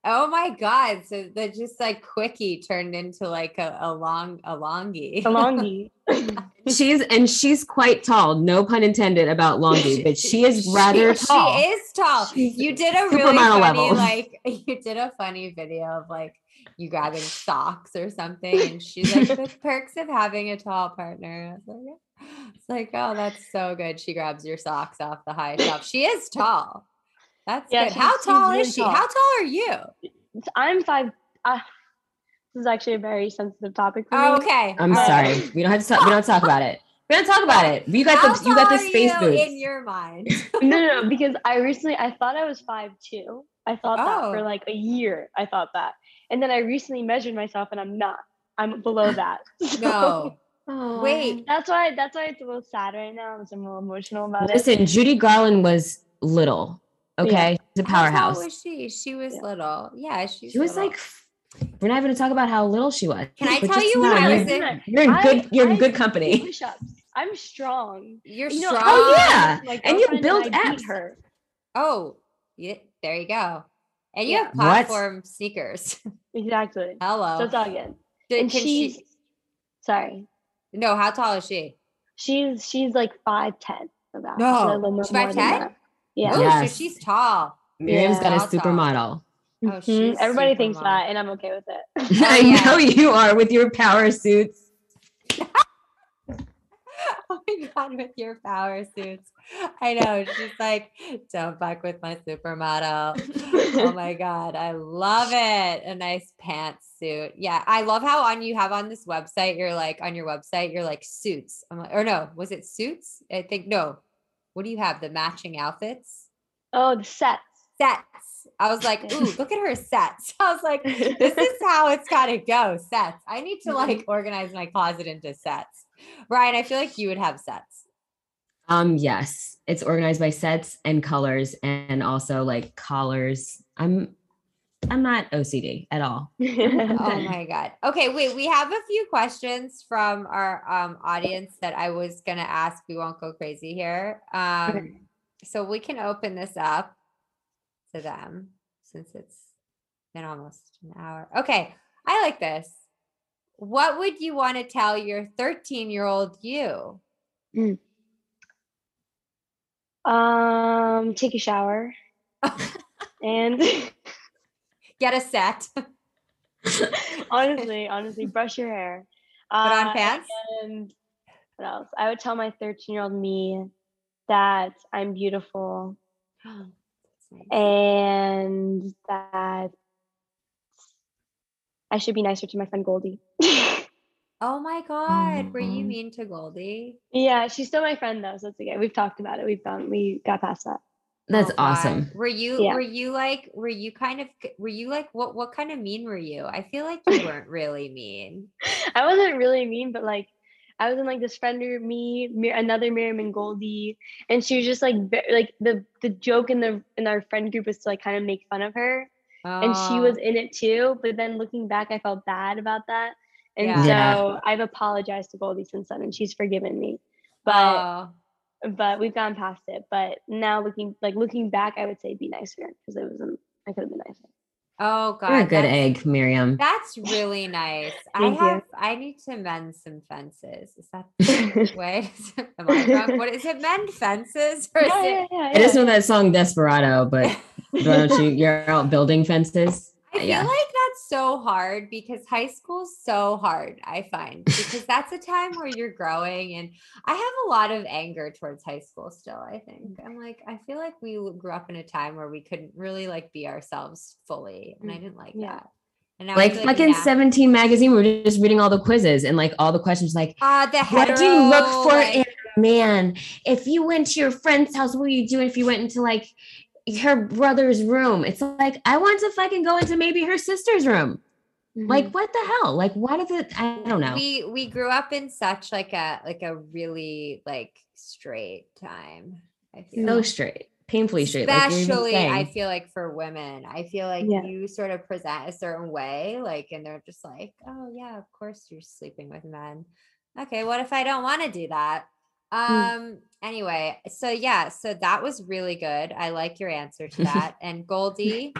[SPEAKER 2] Oh my god! So that just like quickie turned into like a, a long a longy.
[SPEAKER 5] A longy. (laughs) (laughs)
[SPEAKER 1] She's and she's quite tall. No pun intended about Longy, but she is rather
[SPEAKER 2] she,
[SPEAKER 1] tall.
[SPEAKER 2] She is tall.
[SPEAKER 1] She's
[SPEAKER 2] you did a really funny
[SPEAKER 1] level.
[SPEAKER 2] like (laughs) you did a funny video of like you grabbing socks or something, and she's like the perks of having a tall partner. I was like, "Yeah." (gasps) It's like, oh, that's so good. She grabs your socks off the high shelf. She is tall. That's
[SPEAKER 5] Yeah,
[SPEAKER 2] good.
[SPEAKER 5] she's-
[SPEAKER 2] How
[SPEAKER 5] she's
[SPEAKER 2] tall
[SPEAKER 5] really
[SPEAKER 2] is she?
[SPEAKER 5] tall.
[SPEAKER 2] How tall are you?
[SPEAKER 5] I'm five. Uh, this is actually a very sensitive topic for
[SPEAKER 2] Oh,
[SPEAKER 5] me.
[SPEAKER 2] okay.
[SPEAKER 1] I'm
[SPEAKER 2] all right.
[SPEAKER 1] sorry. We don't have to talk. We don't talk about it. We don't talk about it. You got
[SPEAKER 2] How
[SPEAKER 1] the you got the
[SPEAKER 2] tall are
[SPEAKER 1] space
[SPEAKER 2] you
[SPEAKER 1] boots.
[SPEAKER 2] in your mind. (laughs)
[SPEAKER 5] no, no, no, because I recently I thought I was five two. I thought that
[SPEAKER 2] Oh.
[SPEAKER 5] for like a year. I thought that, and then I recently measured myself, and I'm not. I'm below that. (laughs) So
[SPEAKER 2] No. Wait.
[SPEAKER 5] that's why. That's why it's a little sad right now. Because I'm a little emotional about it.
[SPEAKER 1] Listen, Judy Garland was little. Okay, she's a
[SPEAKER 2] How was she? She was
[SPEAKER 5] Yeah.
[SPEAKER 2] little. Yeah, she's
[SPEAKER 1] She was
[SPEAKER 2] little.
[SPEAKER 1] like. We're not even gonna talk about how little she was.
[SPEAKER 2] Can I tell you when
[SPEAKER 1] know
[SPEAKER 2] I
[SPEAKER 1] you're-
[SPEAKER 2] was in-
[SPEAKER 1] You're in
[SPEAKER 5] I-
[SPEAKER 1] good. You're
[SPEAKER 5] I
[SPEAKER 1] in good company.
[SPEAKER 5] Push-ups. I'm strong.
[SPEAKER 2] you're
[SPEAKER 5] You know,
[SPEAKER 2] strong.
[SPEAKER 1] Oh, yeah.
[SPEAKER 5] my
[SPEAKER 1] and you
[SPEAKER 5] girlfriend
[SPEAKER 1] build
[SPEAKER 5] I beat
[SPEAKER 1] apps.
[SPEAKER 5] her.
[SPEAKER 2] Oh, yeah, there you go. And you
[SPEAKER 5] Yeah.
[SPEAKER 2] have
[SPEAKER 1] What?
[SPEAKER 2] platform sneakers. (laughs)
[SPEAKER 5] Exactly.
[SPEAKER 2] Hello.
[SPEAKER 5] So it's all good.
[SPEAKER 2] Did-
[SPEAKER 5] and she's
[SPEAKER 2] she?
[SPEAKER 5] sorry.
[SPEAKER 2] No, how tall is she?
[SPEAKER 5] She's she's like five ten about.
[SPEAKER 2] No,
[SPEAKER 5] She's a little
[SPEAKER 2] she's
[SPEAKER 5] more than
[SPEAKER 2] 5'10"?
[SPEAKER 5] that. Yeah.
[SPEAKER 2] Oh,
[SPEAKER 1] Yes.
[SPEAKER 2] so she's tall.
[SPEAKER 1] Miriam's got a supermodel.
[SPEAKER 2] Oh,
[SPEAKER 5] Mhm. Everybody
[SPEAKER 2] super
[SPEAKER 5] thinks
[SPEAKER 2] mom.
[SPEAKER 5] that, and I'm okay with it. (laughs)
[SPEAKER 1] I
[SPEAKER 2] yeah.
[SPEAKER 1] know you are with your power suits. (laughs)
[SPEAKER 2] oh my god, with your power suits. I know. She's like, don't fuck with my supermodel. oh my (laughs) god, I love it. A nice pantsuit. Yeah, I love how on you have on this website, you're like on your website, you're like suits. I'm like, or no, was it suits? I think no. What do you have? The matching outfits?
[SPEAKER 5] oh, the sets.
[SPEAKER 2] Sets. I was like, (laughs) ooh, look at her sets. (laughs) I was like, this (laughs) is how it's gotta go. Sets. I need to like organize my closet into sets. Ryan, I feel like you would have sets.
[SPEAKER 1] Um, yes, it's organized by sets and colors, and also like collars. I'm, I'm not OCD at all. (laughs)
[SPEAKER 2] Oh my god. Okay, wait. We have a few questions from our um audience that I was gonna ask. We won't go crazy here. Um, so we can open this up to them since it's been almost an hour. Okay, I like this. What would you want to tell your 13 year old you?
[SPEAKER 5] um, take a shower. (laughs) and (laughs)
[SPEAKER 2] Get a set. (laughs)
[SPEAKER 5] honestly, honestly, brush your hair.
[SPEAKER 2] Put on
[SPEAKER 5] Uh,
[SPEAKER 2] pants.
[SPEAKER 5] And what else? I would tell my 13 year old me that I'm beautiful (gasps) and that I should be nicer to my friend Goldie. (laughs)
[SPEAKER 2] Oh my god, were you mean to Goldie?
[SPEAKER 5] yeah, she's still my friend though, so it's okay. We've talked about it. We've done. We got past that.
[SPEAKER 1] That's
[SPEAKER 2] Oh, God.
[SPEAKER 1] awesome.
[SPEAKER 2] Were you
[SPEAKER 5] Yeah.
[SPEAKER 2] were you like were you kind of were you like what what kind of mean were you? I feel like you (laughs) weren't really mean.
[SPEAKER 5] I wasn't really mean, but like I was in like this friend group, me, Mir- another Miriam and Goldie, and she was just like ve- like the the joke in the in our friend group was to like kind of make fun of her, and she
[SPEAKER 2] Oh,
[SPEAKER 5] was in it too. But then looking back, I felt bad about that, and
[SPEAKER 2] Yeah.
[SPEAKER 1] Yeah.
[SPEAKER 5] so I've apologized to Goldie since then, and she's forgiven me. But
[SPEAKER 2] oh,
[SPEAKER 5] but we've gone past it. But now looking like looking back, I would say be nicer because it wasn't. I could have been nicer.
[SPEAKER 2] oh god.
[SPEAKER 1] You're a good egg, Miriam.
[SPEAKER 2] That's really nice. I
[SPEAKER 5] Thank you.
[SPEAKER 2] have I need to mend some fences. Is that the (laughs) way? Am I drunk? What is it? Mend fences? Or is
[SPEAKER 5] yeah,
[SPEAKER 2] it
[SPEAKER 5] yeah, yeah,
[SPEAKER 1] I just know that song Desperado, but why (laughs) don't you? You're out building fences.
[SPEAKER 2] I feel like that's so hard because high school's so hard, I find, because (laughs) that's a time where you're growing. And I have a lot of anger towards high school still, I think. I'm like, I feel like we grew up in a time where we couldn't really like be ourselves fully. And I didn't like
[SPEAKER 5] Yeah.
[SPEAKER 2] that. And I
[SPEAKER 1] Like
[SPEAKER 2] feel
[SPEAKER 1] fucking 17 magazine, we we're just reading all the quizzes and like all the questions like,
[SPEAKER 2] Ah, the
[SPEAKER 1] what do you look for
[SPEAKER 2] like-
[SPEAKER 1] in a man? If you went to your friend's house, what would you do if you went into like her brother's room? It's like, I want to fucking go into maybe her sister's room.
[SPEAKER 5] Mhm.
[SPEAKER 1] Like, what the hell? Like, why does it? I don't know.
[SPEAKER 2] we we grew up in such like a like a really like straight time i feel
[SPEAKER 1] so straight, painfully straight. like
[SPEAKER 2] especially i feel like for women i feel like
[SPEAKER 5] Yeah.
[SPEAKER 2] you sort of present a certain way like and they're just like oh yeah of course you're sleeping with men okay what if i don't want to do that um anyway so yeah so that was really good i like your answer to (laughs) that and goldie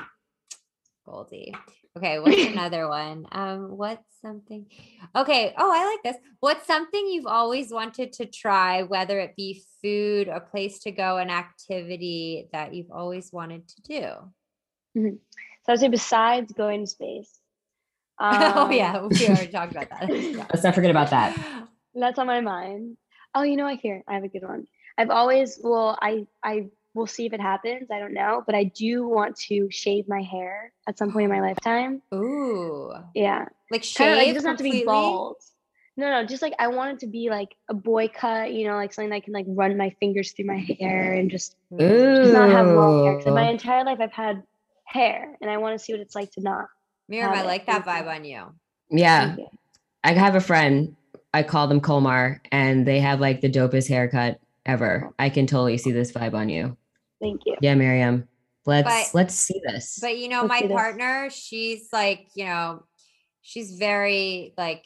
[SPEAKER 2] Goldie. Okay, (laughs) what's another one? Um, what's something? Okay. Oh, I like this. What's something you've always wanted to try, whether it be food, a place to go, an activity that you've always wanted to do?
[SPEAKER 5] So I'd say besides going to space. (laughs)
[SPEAKER 2] oh
[SPEAKER 5] um,
[SPEAKER 2] yeah, we already talked about that.
[SPEAKER 1] Let's not forget about that.
[SPEAKER 5] That's on my mind. Oh, you know what? Here, I have a good one. I've always, well, I, I will see if it happens. I don't know, but I do want to shave my hair at some point in my (gasps) lifetime.
[SPEAKER 2] Ooh,
[SPEAKER 5] Yeah,
[SPEAKER 2] like
[SPEAKER 5] kind
[SPEAKER 2] shave
[SPEAKER 5] of like it doesn't have to be bald. No, no, just like I want it to be like a boy cut. You know, like something that I can like run my fingers through my hair and just, just not have long hair. Because my entire life I've had hair, and I want to see what it's like to not.
[SPEAKER 2] Miriam, I like that vibe on you.
[SPEAKER 1] Yeah.
[SPEAKER 5] You.
[SPEAKER 1] I have a friend. I call them Colmar, and they have like the dopest haircut ever. I can totally see this vibe on you.
[SPEAKER 5] Thank you.
[SPEAKER 1] Yeah, Miriam. Let's
[SPEAKER 2] But-
[SPEAKER 1] let's see this.
[SPEAKER 2] But you know,
[SPEAKER 5] Let's
[SPEAKER 2] my partner, she's like, you know, she's very like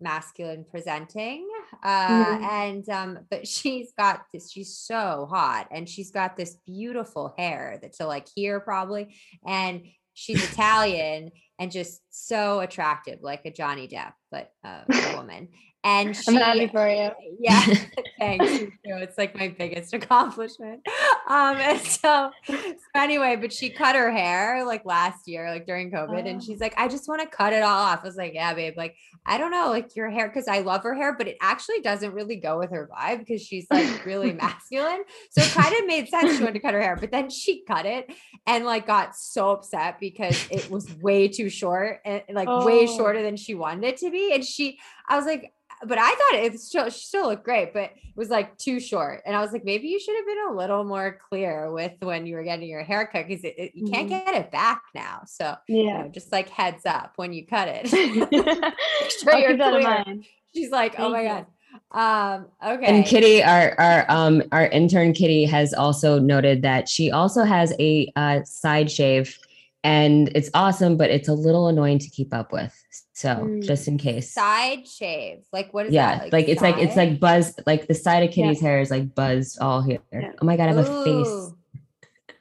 [SPEAKER 2] masculine presenting. Uh
[SPEAKER 5] Mhm.
[SPEAKER 2] and um, but (laughs) she's got this, she's so hot and she's got this beautiful hair that's to like here probably. And she's (laughs) Italian and just so attractive, like a Johnny Depp, but uh, a (laughs) woman. And she
[SPEAKER 5] I'm happy for you. (laughs)
[SPEAKER 2] yeah (laughs) thanks it's like my biggest accomplishment um and so, so anyway but she cut her hair like last year like during covid and
[SPEAKER 5] Oh.
[SPEAKER 2] she's like i just want to cut it all off i was like yeah babe like i don't know like your hair because i love her hair but it actually doesn't really go with her vibe because she's like really masculine so it kind of made sense she wanted to cut her hair but then she cut it and like got so upset because it was way too short and like way
[SPEAKER 5] Oh.
[SPEAKER 2] shorter than she wanted it to be and she i was like but I thought it still she still looked great, but it was like too short. And I was like, maybe you should have been a little more clear with when you were getting your haircut because it, it- you can't
[SPEAKER 5] Mhm.
[SPEAKER 2] get it back now. So you
[SPEAKER 5] Yeah.
[SPEAKER 2] know, just like heads up when you cut it. (laughs) (laughs)
[SPEAKER 5] I'll
[SPEAKER 2] sure you're
[SPEAKER 5] that
[SPEAKER 2] clear.
[SPEAKER 5] mind.
[SPEAKER 2] She's like, oh my
[SPEAKER 5] Thank
[SPEAKER 2] god. Um, okay.
[SPEAKER 1] And Kitty, our our um our intern Kitty has also noted that she also has a uh, side shave, and it's awesome, but it's a little annoying to keep up with. So
[SPEAKER 5] Mm.
[SPEAKER 1] just in case,
[SPEAKER 2] side shave. Like what is
[SPEAKER 1] yeah,
[SPEAKER 2] that?
[SPEAKER 1] like, it's like it's
[SPEAKER 2] side?
[SPEAKER 1] like buzz, like the side of
[SPEAKER 5] Yeah.
[SPEAKER 1] Kitty's hair is like buzzed all here.
[SPEAKER 5] Yeah.
[SPEAKER 1] Oh my god, I have a
[SPEAKER 2] Ooh.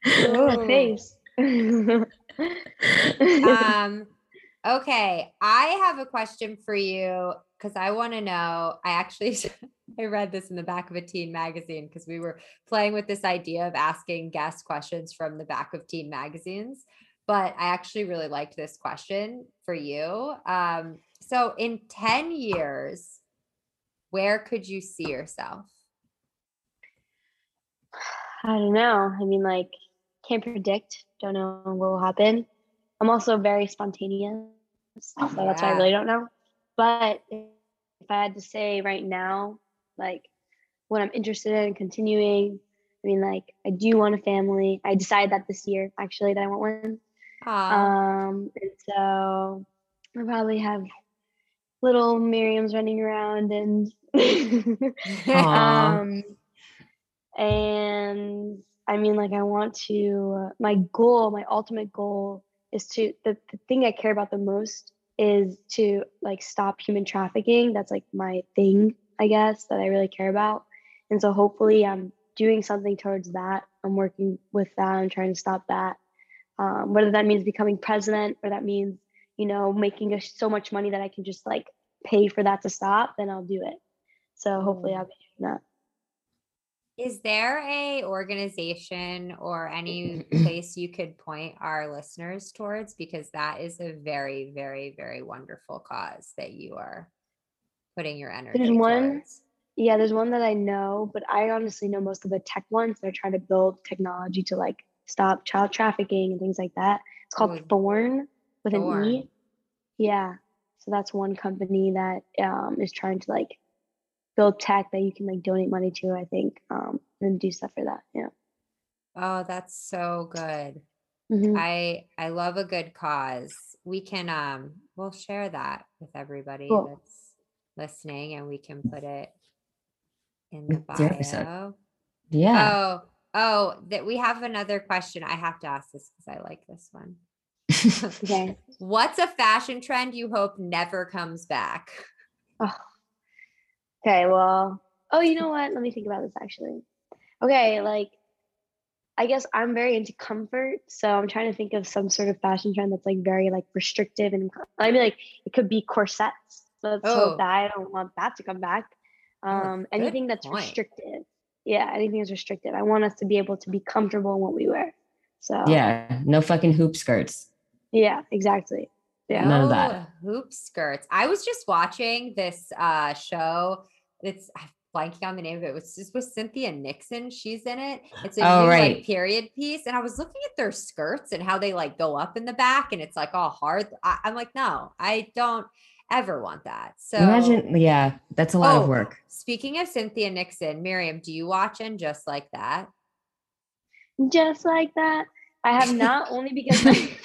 [SPEAKER 2] (laughs)
[SPEAKER 5] Oh, a face.
[SPEAKER 2] um okay i have a question for you because i want to know i actually (laughs) i read this in the back of a teen magazine because we were playing with this idea of asking guest questions from the back of teen magazines but i actually really liked this question for you um so in 10 years where could you see yourself
[SPEAKER 5] I don't know. I mean, like, can't predict. Don't know what will happen. I'm also very spontaneous, so that's why I really don't know. But if I had to say right now, like, what I'm interested in continuing, I mean, like, I do want a family. I decided that this year, actually, that I want one.
[SPEAKER 2] Aw.
[SPEAKER 5] Um, and so I probably have little Miriam's running around and (laughs) um and I mean like I want to uh, my goal, my ultimate goal is to the, the thing I care about the most is to like stop human trafficking. That's like my thing, I guess, that I really care about. And so hopefully I'm doing something towards that. I'm working with that. I'm trying to stop that. Um, whether that means becoming president or that means, you know, making a, so much money that I can just like pay for that to stop, then I'll do it. So hopefully. I'll be doing that.
[SPEAKER 2] Is there a organization or any (clears throat) place you could point our listeners towards? Because that is a very, very, very wonderful cause that you are putting your energy
[SPEAKER 5] one-
[SPEAKER 2] towards.
[SPEAKER 5] Yeah, there's one that I know, but I honestly know most of the tech ones. They're trying to build technology to like stop child trafficking and things like that. It's called
[SPEAKER 2] Ooh.
[SPEAKER 5] Thorn with an E. Yeah. So that's one company that um, is trying to like build tech that you can like donate money to, I think, um, and do stuff for that. Yeah.
[SPEAKER 2] Oh, that's so good.
[SPEAKER 5] Mhm.
[SPEAKER 2] I I love a good cause. We can um we'll share that with everybody
[SPEAKER 5] Cool.
[SPEAKER 2] that's listening and we can put it in the
[SPEAKER 1] episode.
[SPEAKER 2] bio.
[SPEAKER 1] yeah.
[SPEAKER 2] Oh, oh, that we have another question. I have to ask this because I like this one.
[SPEAKER 5] Okay. (laughs)
[SPEAKER 2] What's a fashion trend you hope never comes back? Oh.
[SPEAKER 5] Okay, well, oh, you know what? Let me think about this actually. Okay, like I guess I'm very into comfort, so I'm trying to think of some sort of fashion trend that's like very like restrictive and I mean like it could be corsets. Let's
[SPEAKER 2] Oh.
[SPEAKER 5] hope that I don't want that to come back. Um,
[SPEAKER 2] good
[SPEAKER 5] anything that's
[SPEAKER 2] point.
[SPEAKER 5] restrictive. Yeah, anything that's restricted. I want us to be able to be comfortable in what we wear. So
[SPEAKER 1] Yeah, no fucking hoop skirts.
[SPEAKER 5] yeah, exactly. Yeah.
[SPEAKER 1] None of that.
[SPEAKER 2] No Hoop skirts. I was just watching this uh show. It's I'm blanking on the name of it. It was just with Cynthia Nixon. She's in it. It's a
[SPEAKER 1] Oh,
[SPEAKER 2] new
[SPEAKER 1] right.
[SPEAKER 2] like period piece. And I was looking at their skirts and how they like go up in the back and it's like all hard. I, I'm like, no, I don't ever want that. So
[SPEAKER 1] Imagine, yeah, that's a lot
[SPEAKER 2] Oh,
[SPEAKER 1] of work.
[SPEAKER 2] Speaking of Cynthia Nixon, Miriam, do you watch and just like that?
[SPEAKER 5] Just like that. I have not only because my, (laughs)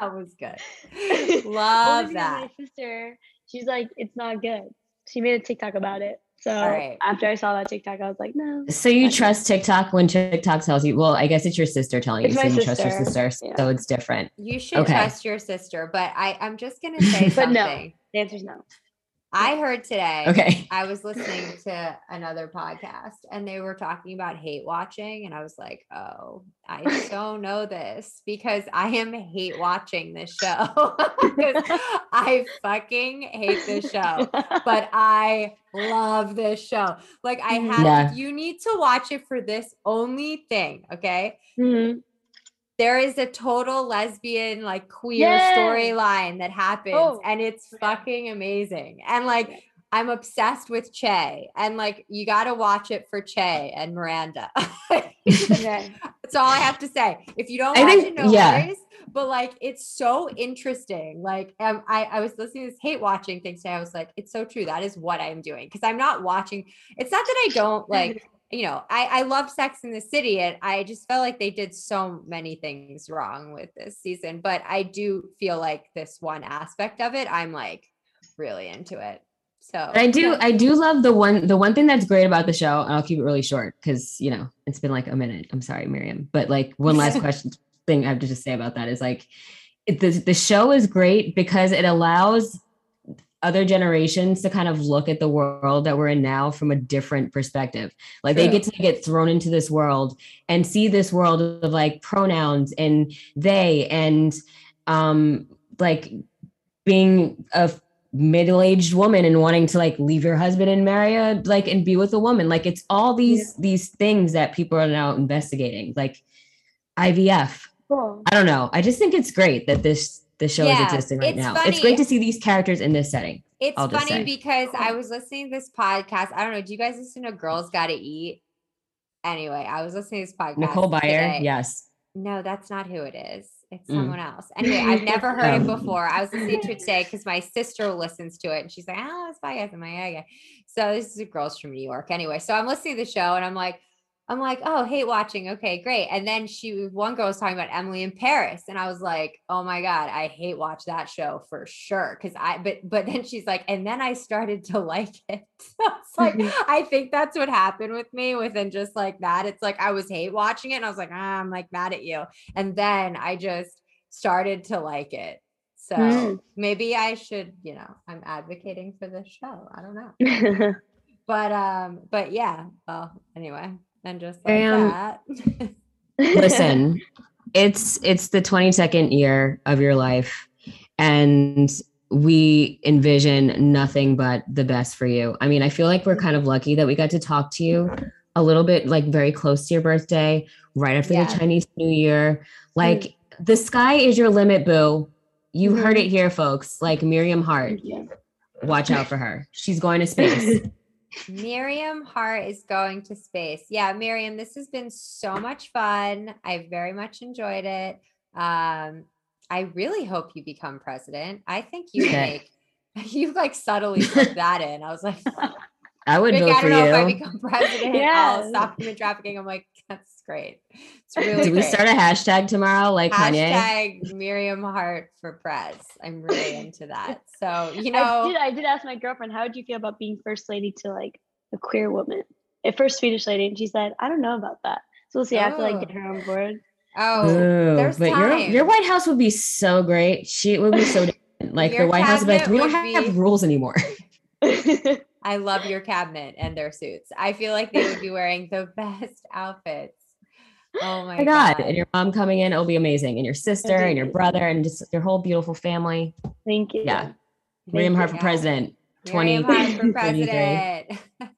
[SPEAKER 2] That was good. (laughs) Love that.
[SPEAKER 5] my sister, she's like, it's not good. She made a TikTok about it. So
[SPEAKER 2] right.
[SPEAKER 5] after I saw that TikTok, I was like, no.
[SPEAKER 1] So you
[SPEAKER 5] Okay.
[SPEAKER 1] trust TikTok when TikTok tells you, well, I guess it's your sister telling
[SPEAKER 5] It's
[SPEAKER 1] you, so
[SPEAKER 5] my
[SPEAKER 1] you trust your
[SPEAKER 5] sister,
[SPEAKER 1] sister,
[SPEAKER 5] yeah.
[SPEAKER 1] so it's different.
[SPEAKER 2] You should
[SPEAKER 1] Okay.
[SPEAKER 2] trust your sister, but I, I'm just gonna say (laughs)
[SPEAKER 5] But no.
[SPEAKER 2] something.
[SPEAKER 5] The answer's no.
[SPEAKER 2] I heard today.
[SPEAKER 1] Okay.
[SPEAKER 2] I was listening to another podcast and they were talking about hate watching. And I was like, oh, I (laughs) so know this because I am hate watching this show. (laughs) I fucking hate this show, but I love this show. Like, I have,
[SPEAKER 1] Yeah.
[SPEAKER 2] you need to watch it for this only thing. Okay.
[SPEAKER 5] Mhm.
[SPEAKER 2] There is a total lesbian, like queer
[SPEAKER 5] Yes.
[SPEAKER 2] storyline that happens,
[SPEAKER 5] Oh,
[SPEAKER 2] and it's fucking amazing. And like, I'm obsessed with Che, and like, you got to watch it for Che and Miranda. (laughs)
[SPEAKER 5] Okay.
[SPEAKER 2] That's all I have to say. If you don't
[SPEAKER 1] I
[SPEAKER 2] watch
[SPEAKER 1] think-
[SPEAKER 2] it, no
[SPEAKER 1] yeah.
[SPEAKER 2] worries. But like, it's so interesting. Like, um, I I was listening to this hate watching thing today. I was like, it's so true. That is what I'm doing because I'm not watching. It's not that I don't like. You know, I I love Sex in the City, and I just felt like they did so many things wrong with this season. But I do feel like this one aspect of it, I'm like really into it. So
[SPEAKER 1] And I do, I do love the one, the one thing that's great about the show, and I'll keep it really short because you know it's been like a minute. I'm sorry, Miriam, but like one last (laughs) question thing I have to just say about that is like it, the the show is great because it allows other generations to kind of look at the world that we're in now from a different perspective. Like they get to get thrown into this world and see this world of like pronouns and they and um like being a middle-aged woman and wanting to like leave your husband and marry a like and be with a woman. Like it's all these these things that people are now investigating like ivf
[SPEAKER 5] Cool.
[SPEAKER 1] i don't know. I just think it's great that this this show
[SPEAKER 2] Yeah,
[SPEAKER 1] is existing right
[SPEAKER 2] it's
[SPEAKER 1] now
[SPEAKER 2] funny.
[SPEAKER 1] it's great to see these characters in this setting
[SPEAKER 2] It's funny
[SPEAKER 1] say.
[SPEAKER 2] because I was listening to this podcast. I don't know. Do you guys listen to Girls Gotta Eat? Anyway, I was listening to this podcast.
[SPEAKER 1] nicole Byer,
[SPEAKER 2] today.
[SPEAKER 1] yes
[SPEAKER 2] No, that's not who it is. It's
[SPEAKER 1] Mm.
[SPEAKER 2] someone else. Anyway, I've (laughs) never heard it
[SPEAKER 1] Oh.
[SPEAKER 2] before. I was listening to it today because my sister listens to it and she's like, oh, it's. I'm like, okay. So this is a girls from New York. Anyway, so I'm listening to the show and I'm like, I'm like, oh, hate watching. Okay, great. And then she, one girl was talking about Emily in Paris, and I was like, oh my god, I hate watch that show for sure. Because I, but but then she's like, and then I started to (laughs) like it. (laughs) So it's like I think that's what happened with me within just like that. It's like I was hate watching it, and I was like, ah, I'm like mad at you, and then I just started to like it. So
[SPEAKER 5] Mm.
[SPEAKER 2] maybe I should, you know, I'm advocating for this show. I don't know (laughs) but um but yeah well anyway and just like
[SPEAKER 1] Um,
[SPEAKER 2] that.
[SPEAKER 1] Listen (laughs) it's it's the 22nd year of your life and we envision nothing but the best for you. I mean i feel like we're kind of lucky that we got to talk to you a little bit like very close to your birthday right after
[SPEAKER 2] Yeah.
[SPEAKER 1] the chinese new year. Like the sky is your limit boo. You heard
[SPEAKER 5] Mhm.
[SPEAKER 1] it here folks. Like miriam haart.
[SPEAKER 5] Yeah.
[SPEAKER 1] watch out for her. She's going to space (laughs)
[SPEAKER 2] miriam haart is going to space. Yeah miriam this has been so much fun. I very much enjoyed it. Um i really hope you become president. I think you make (laughs) you like subtly (laughs) put that in. I was like
[SPEAKER 1] i would vote
[SPEAKER 2] I don't know if I become president. I'll stop human trafficking. I'm like, that's great. It's (laughs) really
[SPEAKER 1] do we
[SPEAKER 2] great.
[SPEAKER 1] start a hashtag tomorrow like kanye
[SPEAKER 2] Miriam Haart for press. I'm really into (laughs) that. So, you
[SPEAKER 5] I
[SPEAKER 2] know,
[SPEAKER 5] did. I did ask my girlfriend, "How would you feel about being first lady to like a queer woman, a first Swedish lady?" And she said, "I don't know about that." So we'll see. I have to like get
[SPEAKER 2] Oh.
[SPEAKER 5] her on board.
[SPEAKER 2] oh,
[SPEAKER 1] Ooh,
[SPEAKER 2] there's
[SPEAKER 1] but your
[SPEAKER 2] time.
[SPEAKER 1] your White House would be so great. She would be so (laughs) different. like
[SPEAKER 2] Your
[SPEAKER 1] the White House would be like,
[SPEAKER 2] cabinet
[SPEAKER 1] we don't
[SPEAKER 2] would
[SPEAKER 1] have
[SPEAKER 2] be-
[SPEAKER 1] rules anymore.
[SPEAKER 2] I love your cabinet and their suits. I feel like they would be wearing the best outfits. Oh (laughs) my,
[SPEAKER 1] my God.
[SPEAKER 2] God.
[SPEAKER 1] And your mom coming in, it'll be amazing. And your sister and your brother and just your whole beautiful family.
[SPEAKER 5] Thank you.
[SPEAKER 1] Yeah.
[SPEAKER 5] Thank
[SPEAKER 1] Miriam
[SPEAKER 5] you.
[SPEAKER 1] Haart for (laughs) president.
[SPEAKER 2] Miriam Haart for president.